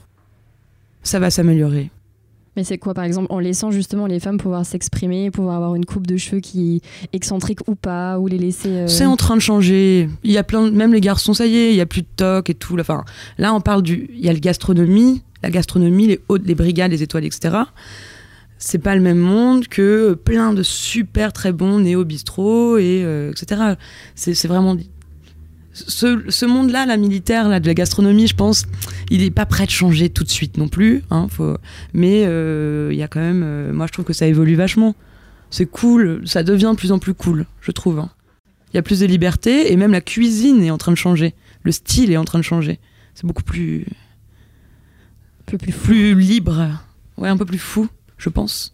ça va s'améliorer. Mais c'est quoi, par exemple, en laissant justement les femmes pouvoir s'exprimer, pouvoir avoir une coupe de cheveux qui est excentrique ou pas, ou les laisser. Euh, c'est en train de changer. Il y a plein, même les garçons, ça y est, il y a plus de toc et tout. Enfin, là, on parle du, il y a le gastronomie, la gastronomie, les hautes, les brigades, les étoiles, etc. C'est pas le même monde que plein de super très bons néo bistrot et euh, etc. C'est vraiment ce, monde-là, la militaire, là, de la gastronomie, je pense, il n'est pas prêt de changer tout de suite non plus. Hein, faut... Mais euh, il y a quand même, euh, moi je trouve que ça évolue vachement. C'est cool, ça devient de plus en plus cool, je trouve. Hein. Il y a plus de liberté et même la cuisine est en train de changer. Le style est en train de changer. C'est beaucoup plus, un peu plus, plus libre, ouais, un peu plus fou, je pense.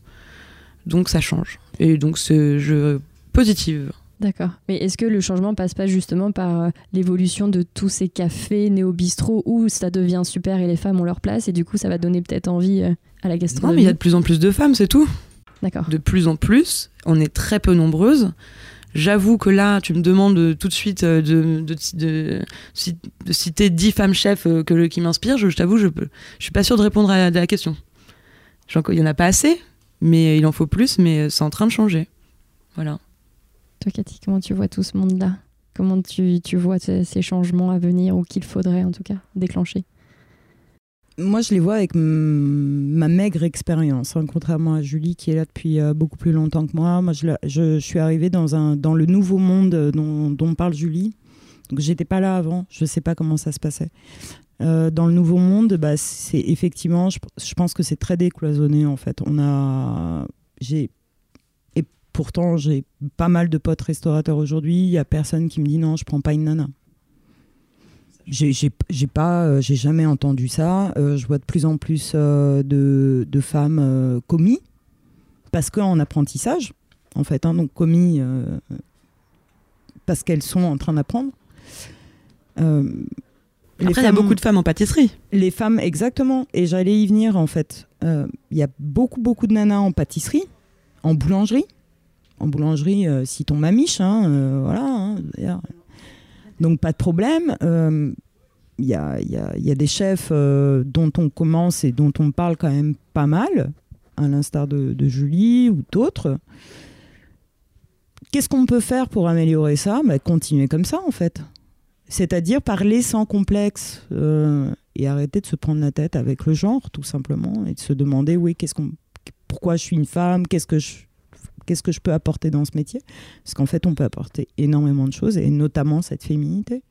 Donc ça change. Et donc c'est je positive. D'accord. Mais est-ce que le changement passe pas justement par euh, l'évolution de tous ces cafés néo-bistro où ça devient super et les femmes ont leur place et du coup ça va donner peut-être envie euh, à la gastronomie Non, mais il y a de plus en plus de femmes, c'est tout. D'accord. De plus en plus, on est très peu nombreuses. J'avoue que là, tu me demandes tout de suite euh, de, de, citer 10 femmes chefs que, qui m'inspirent. Je, t'avoue, je ne suis pas sûre de répondre à, la question. Il n'y en a pas assez, mais il en faut plus, mais c'est en train de changer. Voilà. Toi, Cathy, comment tu vois tout ce monde-là? Comment tu, tu vois ces, changements à venir ou qu'il faudrait en tout cas déclencher? Moi, je les vois avec ma maigre expérience, hein, contrairement à Julie qui est là depuis euh, beaucoup plus longtemps que moi. Moi, je, je, suis arrivée dans, un, dans le nouveau monde dont, dont parle Julie. Donc, j'étais pas là avant. Je sais pas comment ça se passait. Euh, dans le nouveau monde, bah, c'est effectivement, je, je pense que c'est très décloisonné en fait. On a, j'ai Pourtant, j'ai pas mal de potes restaurateurs aujourd'hui. Il y a personne qui me dit non, je prends pas une nana. J'ai pas, euh, j'ai jamais entendu ça. Euh, je vois de plus en plus euh, de, de, femmes commis parce qu'en apprentissage, en fait. Hein, donc commis parce qu'elles sont en train d'apprendre. Après, il y a beaucoup de femmes en pâtisserie. Les femmes, exactement. Et j'allais y venir, en fait. Il y a beaucoup, beaucoup de nanas en pâtisserie, en boulangerie. En boulangerie, euh, si ton mamiche, hein, euh, voilà. hein, donc, pas de problème. Euh, Il y, a, il y a- des chefs euh, dont on commence et dont on parle quand même pas mal, à l'instar de, Julie ou d'autres. Qu'est-ce qu'on peut faire pour améliorer ça? Bah, Continuer comme ça, en fait. C'est-à-dire parler sans complexe euh, et arrêter de se prendre la tête avec le genre, tout simplement, et de se demander, oui, qu'est-ce qu'on, pourquoi je suis une femme, qu'est-ce que je, qu'est-ce que je peux apporter dans ce métier? Parce qu'en fait, on peut apporter énormément de choses, et notamment cette féminité.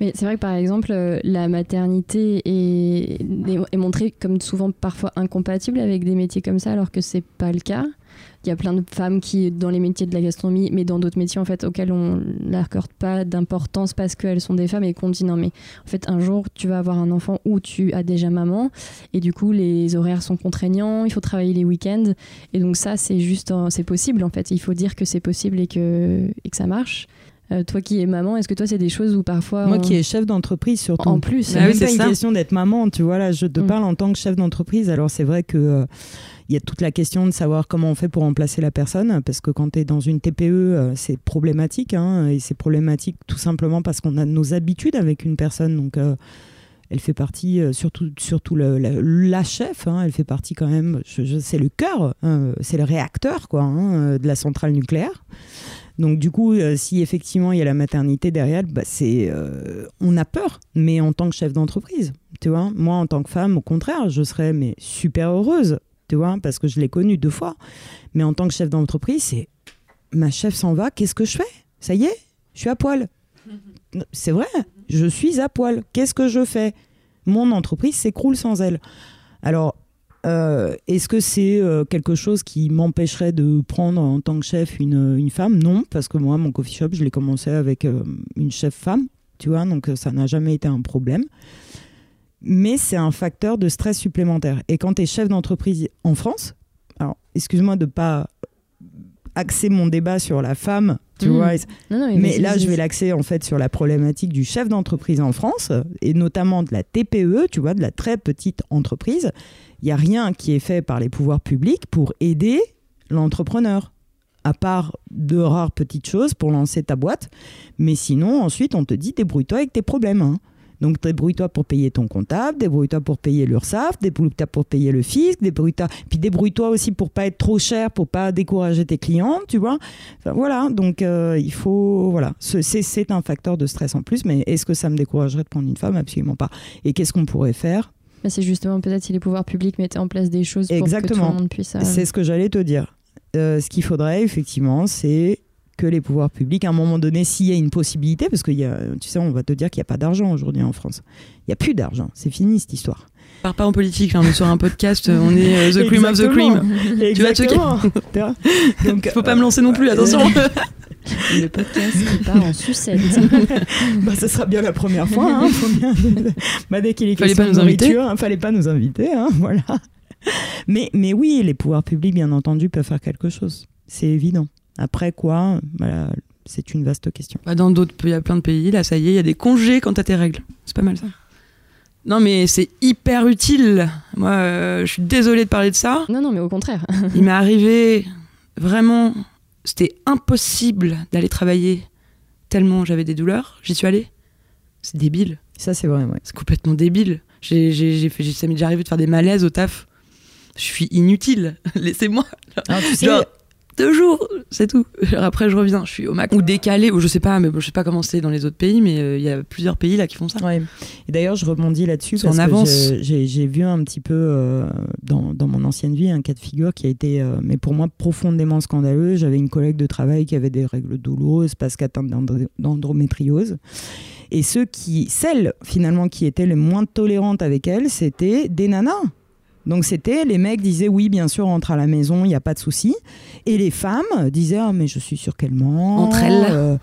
Mais c'est vrai que par exemple, euh, la maternité est, est montrée comme souvent parfois incompatible avec des métiers comme ça, alors que c'est pas le cas. Il y a plein de femmes qui, dans les métiers de la gastronomie, mais dans d'autres métiers en fait auxquels on n'accorde pas d'importance parce qu'elles sont des femmes et qu'on dit non mais en fait un jour tu vas avoir un enfant où tu as déjà maman et du coup les horaires sont contraignants, il faut travailler les week-ends et donc ça c'est juste c'est possible en fait. Il faut dire que c'est possible et que et que ça marche. Euh, toi qui es maman, est-ce que toi c'est des choses où parfois Moi on- qui est chef d'entreprise surtout. en plus C'est Ah oui, c'est pas une question d'être maman, tu vois. Là, je te Mm. parle en tant que chef d'entreprise. Alors, c'est vrai que euh, il y a toute la question de savoir comment on fait pour remplacer la personne, parce que quand tu es dans une TPE, euh, c'est problématique, hein, et c'est problématique tout simplement parce qu'on a nos habitudes avec une personne, donc. euh, elle fait partie, euh, surtout, surtout la, chef, hein, elle fait partie quand même, c'est le cœur, hein, c'est le réacteur quoi, de la centrale nucléaire. Donc du coup, si effectivement il y a la maternité derrière, bah, c'est, on a peur, mais en tant que chef d'entreprise, tu vois, moi en tant que femme, au contraire, je serais mais super heureuse, tu vois, parce que je l'ai connue deux fois. Mais en tant que chef d'entreprise, c'est ma chef s'en va, qu'est-ce que je fais? Ça y est, je suis à poil. C'est vrai, je suis à poil. Qu'est-ce que je fais? Mon entreprise s'écroule sans elle. Alors, euh, est-ce que c'est euh, quelque chose qui m'empêcherait de prendre en tant que chef une, une femme? Non, parce que moi, mon coffee shop, je l'ai commencé avec euh, une chef femme, tu vois, donc ça n'a jamais été un problème. Mais c'est un facteur de stress supplémentaire. Et quand tu es chef d'entreprise en France, alors excuse-moi de pas axer mon débat sur la femme, tu Mhm. vois, Non, non, mais vas-y, là, je vais l'axer en fait sur la problématique du chef d'entreprise en France et notamment de la TPE, tu vois, de la très petite entreprise. Il n'y a rien qui est fait par les pouvoirs publics pour aider l'entrepreneur, à part de rares petites choses pour lancer ta boîte. Mais sinon, ensuite, on te dit débrouille-toi avec tes problèmes. hein. Donc débrouille-toi pour payer ton comptable, débrouille-toi pour payer l'URSSAF, débrouille-toi pour payer le fisc, débrouille-toi, puis débrouille-toi aussi pour pas être trop cher, pour pas décourager tes clients, tu vois. Enfin, voilà, donc euh, il faut, voilà, Ce- c'est un facteur de stress en plus, mais est-ce que ça me découragerait de prendre une femme? Absolument pas. Et qu'est-ce qu'on pourrait faire? C'est justement peut-être si les pouvoirs publics mettaient en place des choses pour que tout Exactement. le monde puisse. euh, C'est ce que j'allais te dire. Euh, ce qu'il faudrait, effectivement, c'est que les pouvoirs publics, à un moment donné, s'il y a une possibilité, parce que y a, tu sais, on va te dire qu'il n'y a pas d'argent aujourd'hui en France. Il n'y a plus d'argent. C'est fini cette histoire. Part pas en politique, là, on est sur un podcast, on est euh, the cream of the cream. Tu vas te Donc, Faut pas me lancer non plus, attention. Le podcast qui part en sucette. bah, ce sera bien la première fois. Hein, faut bien- bah, dès qu'il est Fallait question pas de nous inviter. nourriture, hein, fallait pas nous inviter. Hein, voilà. Mais, mais oui, les pouvoirs publics, bien entendu, peuvent faire quelque chose. C'est évident. Après quoi, voilà, c'est une vaste question. Bah, dans d'autres pays, il y a plein de pays, là, ça y est, il y a des congés quand t'as tes règles. C'est pas mal ça. Non, mais c'est hyper utile. Moi, euh, je suis désolée de parler de ça. Non, non, mais au contraire. Il m'est arrivé vraiment, c'était impossible d'aller travailler tellement j'avais des douleurs. J'y suis allée. C'est débile. Ça, c'est vrai, ouais. C'est complètement débile. J'ai, j'ai, j'ai fait, j'ai- ça m'est déjà arrivé de faire des malaises au taf. Je suis inutile. Laissez-moi. Alors, tu sais, Genre, deux jours, c'est tout. Après, je reviens. Je suis au max. Ou décalé, ou je sais pas, mais bon, je sais pas comment c'est dans les autres pays, mais euh, il y a plusieurs pays là qui font ça. Ouais. Et d'ailleurs, je rebondis là-dessus parce en que avance. j'ai- j'ai vu un petit peu euh, dans, dans mon ancienne vie un cas de figure qui a été, euh, mais pour moi, profondément scandaleux. J'avais une collègue de travail qui avait des règles douloureuses parce qu'atteinte d'endométriose. Et ceux qui, celles finalement qui étaient les moins tolérantes avec elle, c'était des nanas. Donc c'était, les mecs disaient oui, bien sûr, rentre à la maison, il n'y a pas de souci. Et les femmes disaient ah mais je suis sûre qu'elle ment. Entre elles. Euh,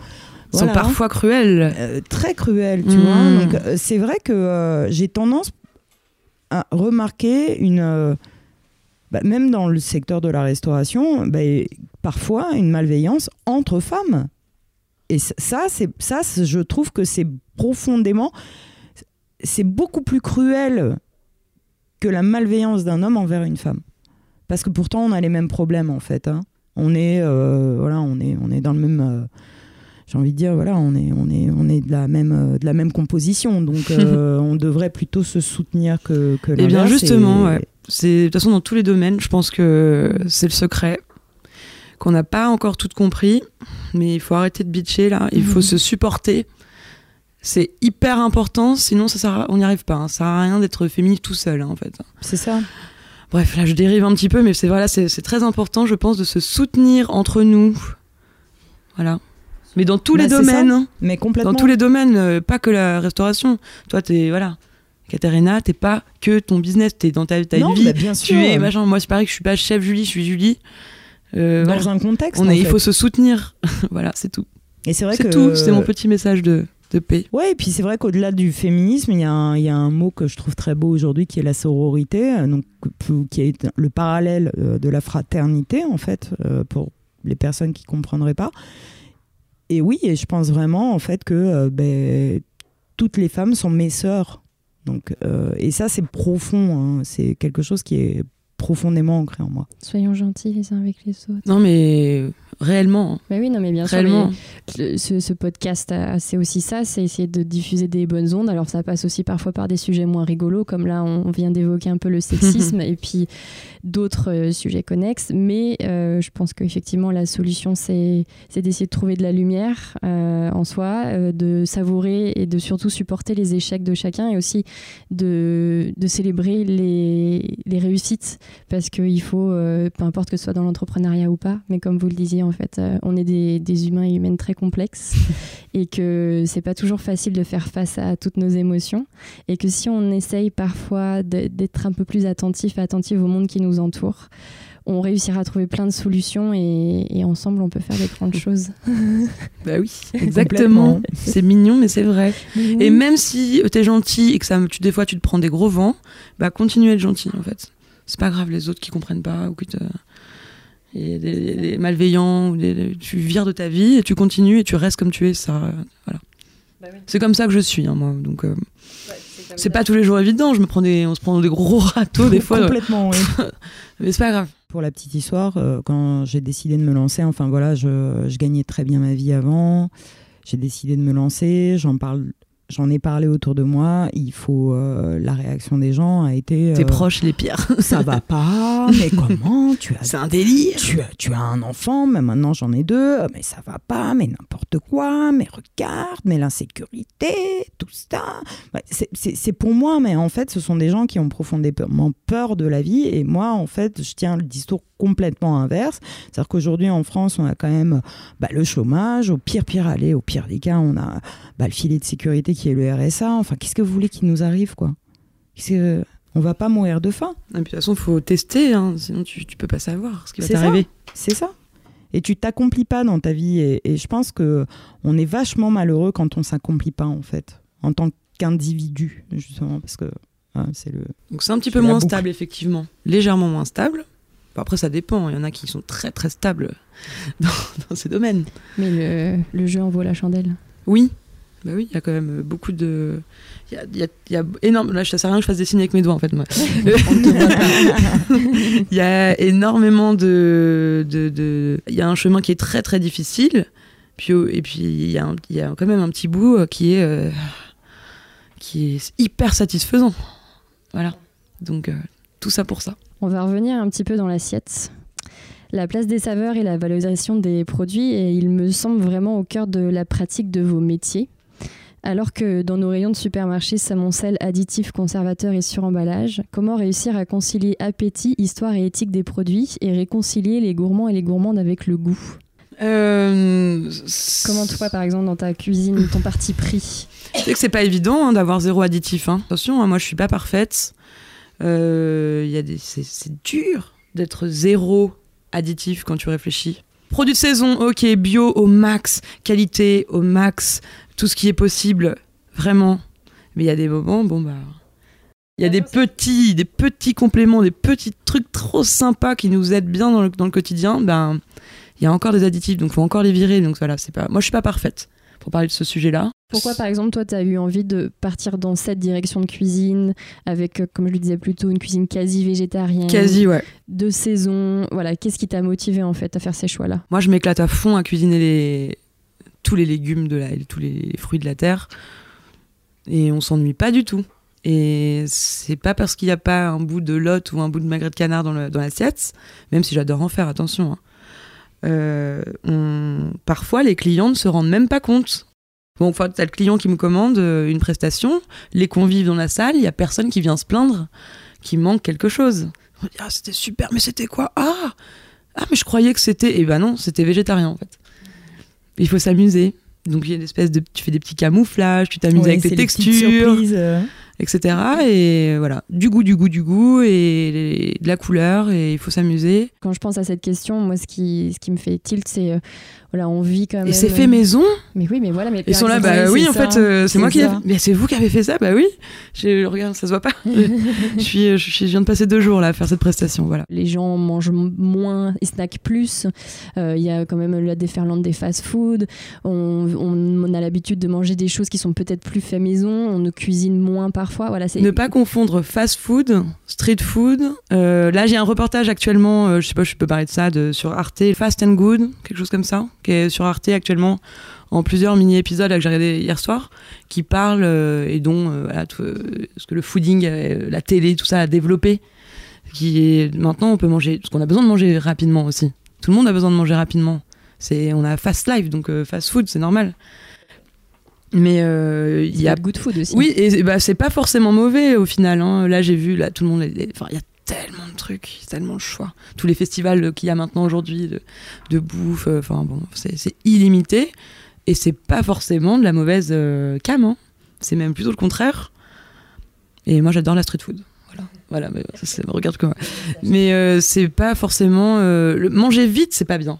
sont parfois cruels. Euh, très cruel, tu vois. Donc euh, c'est vrai que j'ai tendance à remarquer une, bah, même dans le secteur de la restauration, bah, parfois une malveillance entre femmes. Et ça, c'est ça, je trouve que c'est profondément, c'est beaucoup plus cruel que la malveillance d'un homme envers une femme. Parce que pourtant, on a les mêmes problèmes en fait. Hein. On est, euh, voilà, on est, on est dans le même. Euh, j'ai envie de dire, voilà, on est, on est, on est de la même, euh, de la même composition, donc on devrait plutôt se soutenir que, que Eh bien, justement, c'est de toute façon dans tous les domaines. Je pense que c'est le secret qu'on n'a pas encore tout compris, mais il faut arrêter de bitcher là. Il faut mhm. se supporter. C'est hyper important, sinon ça sert on n'y arrive pas. Hein. Ça sert à rien d'être féministe tout seul, hein, en fait. C'est ça. Bref, là je dérive un petit peu, mais c'est voilà, c'est très important, je pense, de se soutenir entre nous. Voilà. Mais dans tous bah, les domaines. Hein. Mais complètement. Dans tous les domaines, euh, pas que la restauration. Toi, t'es voilà. Katerina, t'es pas que ton business, t'es dans ta, ta vie. Bah, bien sûr. Tu es machin. Moi, c'est pareil que je suis pas chef Julie, je suis Julie. Euh, dans un contexte. On il faut se soutenir. voilà, c'est tout. Et c'est vrai que. C'est tout. C'est mon petit message de, de. Ouais, et puis c'est vrai qu'au-delà du féminisme, il y, a un, y, a un mot que je trouve très beau aujourd'hui qui est la sororité, euh, donc, qui est le parallèle euh, de la fraternité, en fait, pour les personnes qui ne comprendraient pas. Et oui, et je pense vraiment, en fait, que ben, toutes les femmes sont mes sœurs. Donc, et ça, c'est profond. Hein. C'est quelque chose qui est profondément ancré en moi. Soyons gentils les uns avec les autres. Non, mais réellement. Mais oui, non, mais bien réellement. sûr. ce, ce, podcast, euh, c'est aussi ça, c'est essayer de diffuser des bonnes ondes. Alors ça passe aussi parfois par des sujets moins rigolos, comme là on vient d'évoquer un peu le sexisme et puis d'autres euh, sujets connexes. Mais euh, je pense qu'effectivement la solution, c'est d'essayer de trouver de la lumière en soi, de savourer et de surtout supporter les échecs de chacun et aussi de, de célébrer les, les réussites parce qu'il faut, peu importe que ce soit dans l'entrepreneuriat ou pas, mais comme vous le disiez en fait. Euh, on est des, humains et humaines très complexes et que c'est pas toujours facile de faire face à toutes nos émotions et que si on essaye parfois d'être un peu plus attentif, attentif au monde qui nous entoure, on réussira à trouver plein de solutions et, ensemble on peut faire des grandes choses. bah oui, exactement. c'est mignon mais c'est vrai. Et même si tu es gentil et que ça, tu, des fois tu te prends des gros vents, bah continue à être gentil en fait. C'est pas grave les autres qui comprennent pas ou qui te et des, malveillants, ou tu vires de ta vie et tu continues et tu restes comme tu es. Ça, voilà. Bah c'est comme ça que je suis, hein, moi. Donc, euh, c'est pas tous les jours évident. Je me prends des, on se prend des gros râteaux des fois. Complètement, oui. Mais c'est pas grave. Pour la petite histoire, euh, quand j'ai décidé de me lancer, enfin voilà, je, je gagnais très bien ma vie avant. J'ai décidé de me lancer. J'en parle j'en ai parlé autour de moi, il faut euh, la réaction des gens a été tes euh, proches les pires. ça va pas, mais comment tu as C'est un délire. Tu as, tu as un enfant, mais maintenant j'en ai deux, mais ça va pas, mais n'importe quoi, mais regarde, mais l'insécurité, tout ça. c'est pour moi, mais en fait, ce sont des gens qui ont profondément peur de la vie et moi en fait, je tiens le discours complètement inverse. C'est-à-dire qu'aujourd'hui en France, on a quand même bah, le chômage, au pire pire aller, au pire des cas, on a bah, le filet de sécurité qui est le RSA. Enfin, qu'est-ce que vous voulez qu'il nous arrive, quoi? On va pas mourir de faim. Et puis, de toute façon, il faut tester, hein, sinon tu, tu peux pas savoir ce qui va t'arriver. C'est ça. Et tu t'accomplis pas dans ta vie. Et, je pense que on est vachement malheureux quand on s'accomplit pas, en fait, en tant qu'individu, justement, parce que hein, c'est le. Donc c'est un petit peu moins stable, effectivement, légèrement moins stable. après, ça dépend. Il y en a qui sont très très stables dans, ces domaines. Mais le, le jeu en vaut la chandelle. Oui, bah oui, il y a quand même beaucoup de. Il y a, y a, énorme. Là, ça sert à rien que je fasse dessiner avec mes doigts, en fait. Moi. Il y a énormément de. Il de, y a un chemin qui est très, très difficile. Puis, et puis, il y, a y a quand même un petit bout euh, qui est. Euh, qui est hyper satisfaisant. Voilà. Donc, euh, tout ça pour ça. On va revenir un petit peu dans l'assiette la place des saveurs et la valorisation des produits, et il me semble vraiment au cœur de la pratique de vos métiers. Alors que dans nos rayons de supermarché s'amoncellent additifs, conservateurs et suremballage, comment réussir à concilier appétit, histoire et éthique des produits et réconcilier les gourmands et les gourmandes avec le goût? Euh... Comment toi, par exemple, dans ta cuisine, ton parti pris? C'est que c'est pas évident hein, d'avoir zéro additif. Hein. Attention, hein, moi je suis pas parfaite. Euh, des... C'est dur d'être zéro additif quand tu réfléchis. Produits de saison, ok, bio au max, qualité au max, tout ce qui est possible, vraiment. Mais il y a des moments, bon bah. Il y a des petits, des petits compléments, des petits trucs trop sympas qui nous aident bien dans le, dans le quotidien. Ben, il y a encore des additifs, donc il faut encore les virer. Donc voilà, c'est pas. Moi, je suis pas parfaite pour parler de ce sujet-là. Pourquoi, par exemple, toi, tu as eu envie de partir dans cette direction de cuisine, avec, euh, comme je le disais plus tôt, une cuisine quasi végétarienne Quasi, ouais. De saison? Voilà, qu'est-ce qui t'a motivé, en fait, à faire ces choix-là? Moi, je m'éclate à fond à cuisiner les... tous les légumes, de la... tous les fruits de la terre. Et on s'ennuie pas du tout. Et c'est pas parce qu'il n'y a pas un bout de lotte ou un bout de magret de canard dans l'assiette, même si j'adore en faire, attention. Hein. Euh, parfois, les clients ne se rendent même pas compte. Bon, enfin, t'as le client qui me commande euh, une prestation, les convives dans la salle, il y a personne qui vient se plaindre qu'il manque quelque chose. On dit, ah, c'était super, mais c'était quoi? Ah Ah, mais je croyais que c'était. Eh ben non, c'était végétarien en fait. Il faut s'amuser. Donc il y a une espèce de, tu fais des petits camouflages, tu t'amuses avec tes textures. Euh etc. Et voilà, du goût, du goût, du goût, et de la couleur, et il faut s'amuser. Quand je pense à cette question, moi, ce qui, ce qui me fait tilt, c'est euh, voilà, on vit quand même. Et c'est fait maison Mais oui, mais voilà. Mais Ils sont là, bah oui, en fait, euh, c'est moi qui. Mais c'est vous qui avez fait ça Bah oui. Je regarde, ça se voit pas. je, suis, je, viens de passer deux jours là à faire cette prestation, voilà. Les gens mangent moins, ils snackent plus. Euh, il y a quand même la déferlante des fast-food. On, on, a l'habitude de manger des choses qui sont peut-être plus fait maison. On ne cuisine moins ne pas confondre fast-food, street food. Euh, là, j'ai un reportage actuellement. je sais pas, je peux parler de ça sur Arte, Fast and Good, quelque chose comme ça qui est sur Arte actuellement en plusieurs mini-épisodes que j'ai regardé hier soir, qui parle euh, et dont euh, euh, ce que le fooding, la télé, tout ça a développé. Qui maintenant on peut manger, parce qu'on a besoin de manger rapidement aussi. Tout le monde a besoin de manger rapidement. C'est, on a fast life, donc fast food, c'est normal. Mais il y a good food aussi. Oui, et bah, c'est pas forcément mauvais au final. Hein. Là, j'ai vu, là, tout le monde, enfin, il y a tellement de trucs, tellement de choix. Tous les festivals qu'il y a maintenant aujourd'hui de, bouffe, euh, enfin bon, c'est illimité. Et c'est pas forcément de la mauvaise euh, cam, hein. c'est même plutôt le contraire. Et moi j'adore la street food. Voilà, voilà mais ça, regarde comment. Mais euh, c'est pas forcément. le, manger vite, c'est pas bien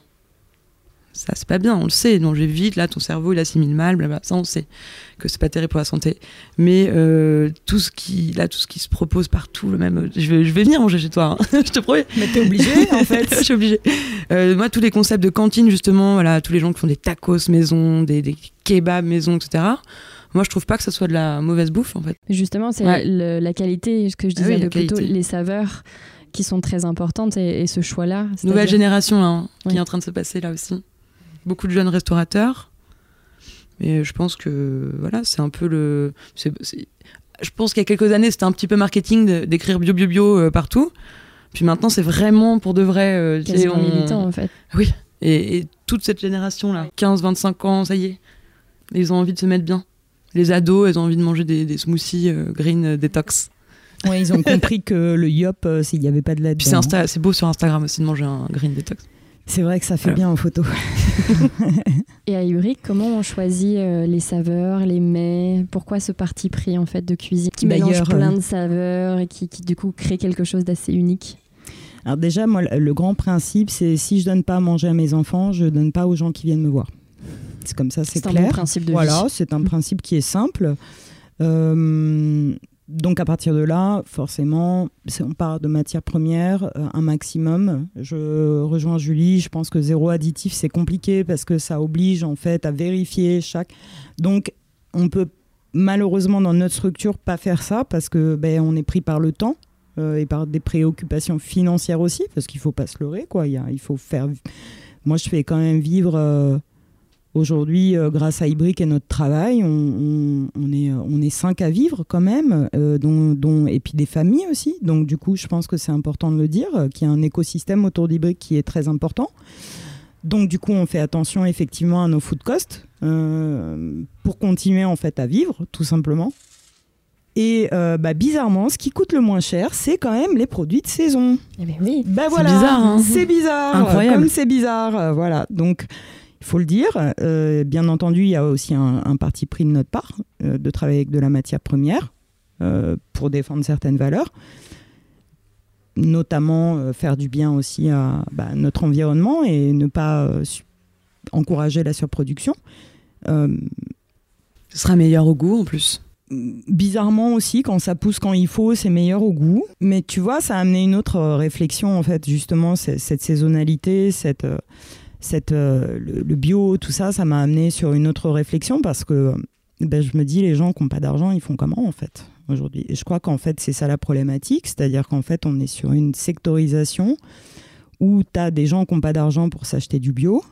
ça c'est pas bien, on le sait, manger vite, là ton cerveau il assimile mal, blabla, ça on sait que c'est pas terrible pour la santé. Mais euh, tout ce qui, là tout ce qui se propose partout, le même, je vais, je vais venir manger chez toi, hein. je te promets. Mais t'es obligé en fait. je suis obligé. Euh, moi tous les concepts de cantine justement, voilà, tous les gens qui font des tacos maison, des, des kebabs maison, etc. Moi, je trouve pas que ce soit de la mauvaise bouffe, en fait. Justement, c'est la qualité, ce que je ah disais plutôt, les saveurs qui sont très importantes et, ce choix-là. Nouvelle génération, là, hein, qui est en train de se passer là aussi beaucoup de jeunes restaurateurs. Mais je pense que voilà, c'est un peu le. je pense qu'il y a quelques années, c'était un petit peu marketing d'écrire bio, bio, bio euh, partout. Puis maintenant, c'est vraiment pour de vrai. Euh, Quasiment militant, en fait. Oui. Et, toute cette génération-là, 15, 25 ans, ça y est, ils ont envie de se mettre bien. Les ados, ils ont envie de manger des, smoothies euh, green detox. Ouais, ils ont compris que le yop, s'il n'y avait pas de lait. Puis c'est beau sur Instagram aussi de manger un green detox. C'est vrai que ça fait bien en photo. et à Uric, comment on choisit euh, les saveurs, les mets? Pourquoi ce parti pris en fait de cuisine qui mélange plein euh, de saveurs et qui, du coup crée quelque chose d'assez unique? Alors déjà, moi, le grand principe, c'est si je donne pas à manger à mes enfants, je donne pas aux gens qui viennent me voir. C'est comme ça, c'est clair. C'est un principe de Voilà, c'est un principe qui est simple. Euh, donc à partir de là, forcément, on part de matières premières, euh, un maximum. Je rejoins Julie, je pense que zéro additif, c'est compliqué parce que ça oblige en fait à vérifier chaque. Donc on peut malheureusement dans notre structure pas faire ça parce que ben, on est pris par le temps euh, et par des préoccupations financières aussi parce qu'il faut pas se leurrer quoi. Il, faut faire. Moi je fais quand même vivre. Aujourd'hui, euh, grâce à Ibrick et notre travail, on, est, on est cinq à vivre quand même, euh, dont, et puis des familles aussi. Donc du coup, je pense que c'est important de le dire, euh, qu'il y a un écosystème autour d'Ibrick qui est très important. Donc du coup, on fait attention effectivement à nos food costs pour continuer en fait à vivre, tout simplement. Et bah, bizarrement, ce qui coûte le moins cher, c'est quand même les produits de saison. Eh ben oui. Bah, voilà, c'est bizarre. Hein. c'est bizarre. Incroyable. Comme c'est bizarre, voilà. Donc faut le dire. Euh, bien entendu, il y a aussi un, parti pris de notre part euh, de travailler avec de la matière première euh, pour défendre certaines valeurs, notamment faire du bien aussi à bah, notre environnement et ne pas encourager la surproduction. Ce sera meilleur au goût en plus bizarrement aussi, quand ça pousse quand il faut, c'est meilleur au goût. Mais tu vois, ça a amené une autre réflexion, en fait, justement, cette saisonnalité, cette, cette, le, bio, tout ça, ça m'a amené sur une autre réflexion parce que ben, je me dis, les gens qui n'ont pas d'argent, ils font comment en fait aujourd'hui? Je crois qu'en fait, c'est ça la problématique, c'est-à-dire qu'en fait, on est sur une sectorisation où tu as des gens qui n'ont pas d'argent pour s'acheter du bio,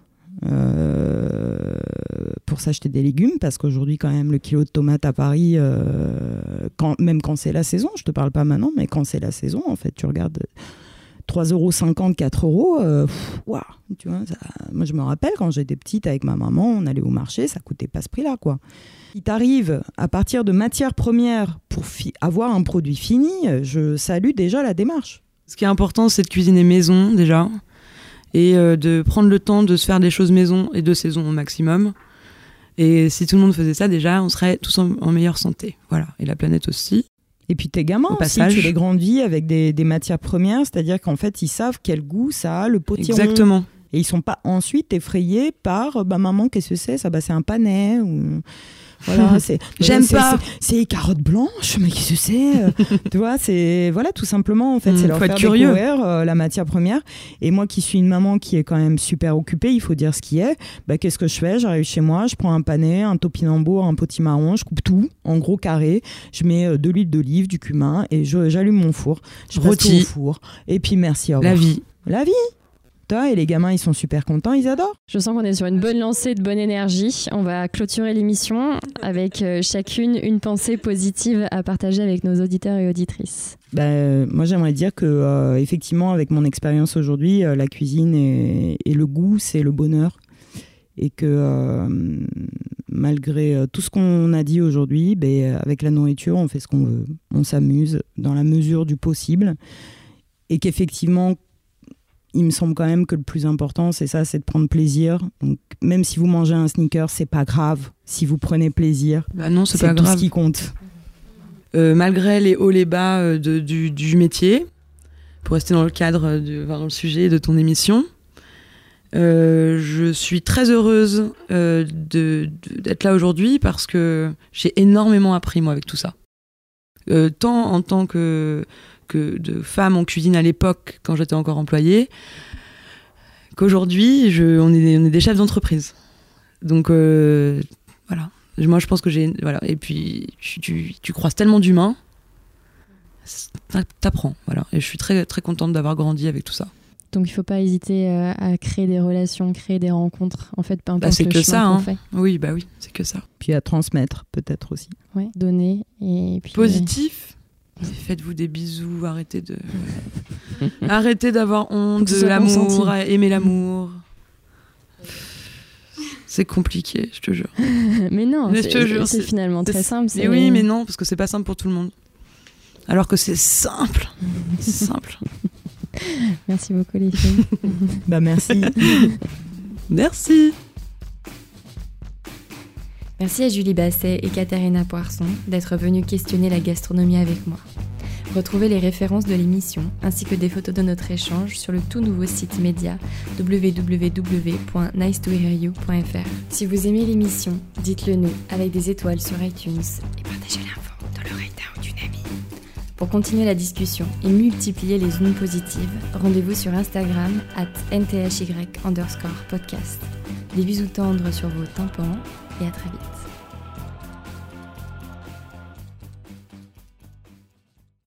euh, pour s'acheter des légumes, parce qu'aujourd'hui, quand même, le kilo de tomates à Paris, euh, même quand c'est la saison, je te parle pas maintenant, mais quand c'est la saison, en fait, tu regardes 3,50 euros, 4 euros, euh, tu vois, moi je me rappelle quand j'étais petite avec ma maman, on allait au marché, ça coûtait pas ce prix-là, quoi. Il t'arrive à partir de matières premières pour avoir un produit fini, je salue déjà la démarche. Ce qui est important, c'est de cuisiner maison déjà et euh, de prendre le temps de se faire des choses maison et de saison au maximum. Et si tout le monde faisait ça, déjà, on serait tous en, meilleure santé. Voilà. Et la planète aussi. Et puis tes gamins aussi, tu les grandis avec des, des matières premières, c'est-à-dire qu'en fait, ils savent quel goût ça a, le potiron. Exactement. Et ils sont pas ensuite effrayés par bah maman qu'est-ce que c'est? Ça bah c'est un panais ou voilà, c'est j'aime pas. C'est carottes blanches, mais qu'est-ce que c'est Tu vois, c'est voilà tout simplement en fait, c'est mmh, leur faire curieux. découvrir euh, la matière première. Et moi qui suis une maman qui est quand même super occupée, il faut dire ce qui est. Bah, qu'est-ce que je fais? J'arrive chez moi, je prends un panais, un topinambour, un potimarron, je coupe tout en gros carré, je mets euh, de l'huile d'olive, du cumin et j'allume mon four. Je Rôti. au four. Et puis merci. Au La vie. La vie et les gamins ils sont super contents, ils adorent. Je sens qu'on est sur une bonne lancée de bonne énergie. On va clôturer l'émission avec euh, chacune une pensée positive à partager avec nos auditeurs et auditrices. Ben, moi j'aimerais dire que euh, effectivement avec mon expérience aujourd'hui, euh, la cuisine et, le goût c'est le bonheur et que malgré tout ce qu'on a dit aujourd'hui, ben, avec la nourriture on fait ce qu'on veut, on s'amuse dans la mesure du possible et qu'effectivement il me semble quand même que le plus important, c'est ça, c'est de prendre plaisir. Donc, même si vous mangez un sneaker, c'est pas grave. Si vous prenez plaisir, bah non, c'est pas tout grave. ce qui compte. Euh, malgré les hauts et bas euh, du, métier, pour rester dans le cadre, de, dans le sujet de ton émission, euh, je suis très heureuse d'être là aujourd'hui parce que j'ai énormément appris moi avec tout ça. tant en tant que de femmes en cuisine à l'époque, quand j'étais encore employée, qu'aujourd'hui, on est, on est des chefs d'entreprise. Donc, euh, voilà. Moi, je pense que j'ai. Voilà. Et puis, tu, tu croises tellement d'humains, t'apprends. Voilà. Et je suis très, très contente d'avoir grandi avec tout ça. Donc, il ne faut pas hésiter euh, à créer des relations, créer des rencontres. En fait, peu bah, importe C'est que ça. Hein. Fait. Oui, bah oui, c'est que ça. Puis à transmettre, peut-être aussi. Oui, donner. Et puis, Positif Faites-vous des bisous, arrêtez de. arrêtez d'avoir honte de l'amour, aimer l'amour. C'est compliqué, je te jure. mais non, c'est finalement très simple. Mais oui, mais non, parce que c'est pas simple pour tout le monde. Alors que c'est simple. simple. Merci beaucoup, les filles. bah, merci. merci. Merci à Julie Basset et Katharina Poisson d'être venues questionner la gastronomie avec moi. Retrouvez les références de l'émission ainsi que des photos de notre échange sur le tout nouveau site média www.nicetohearyou.fr. Si vous aimez l'émission, dites-le nous avec des étoiles sur iTunes et partagez l'info dans l'oreille d'un ou d'une amie. Pour continuer la discussion et multiplier les ondes positives, rendez-vous sur Instagram at nthy underscore podcast. Des bisous tendres sur vos tympans et à très vite.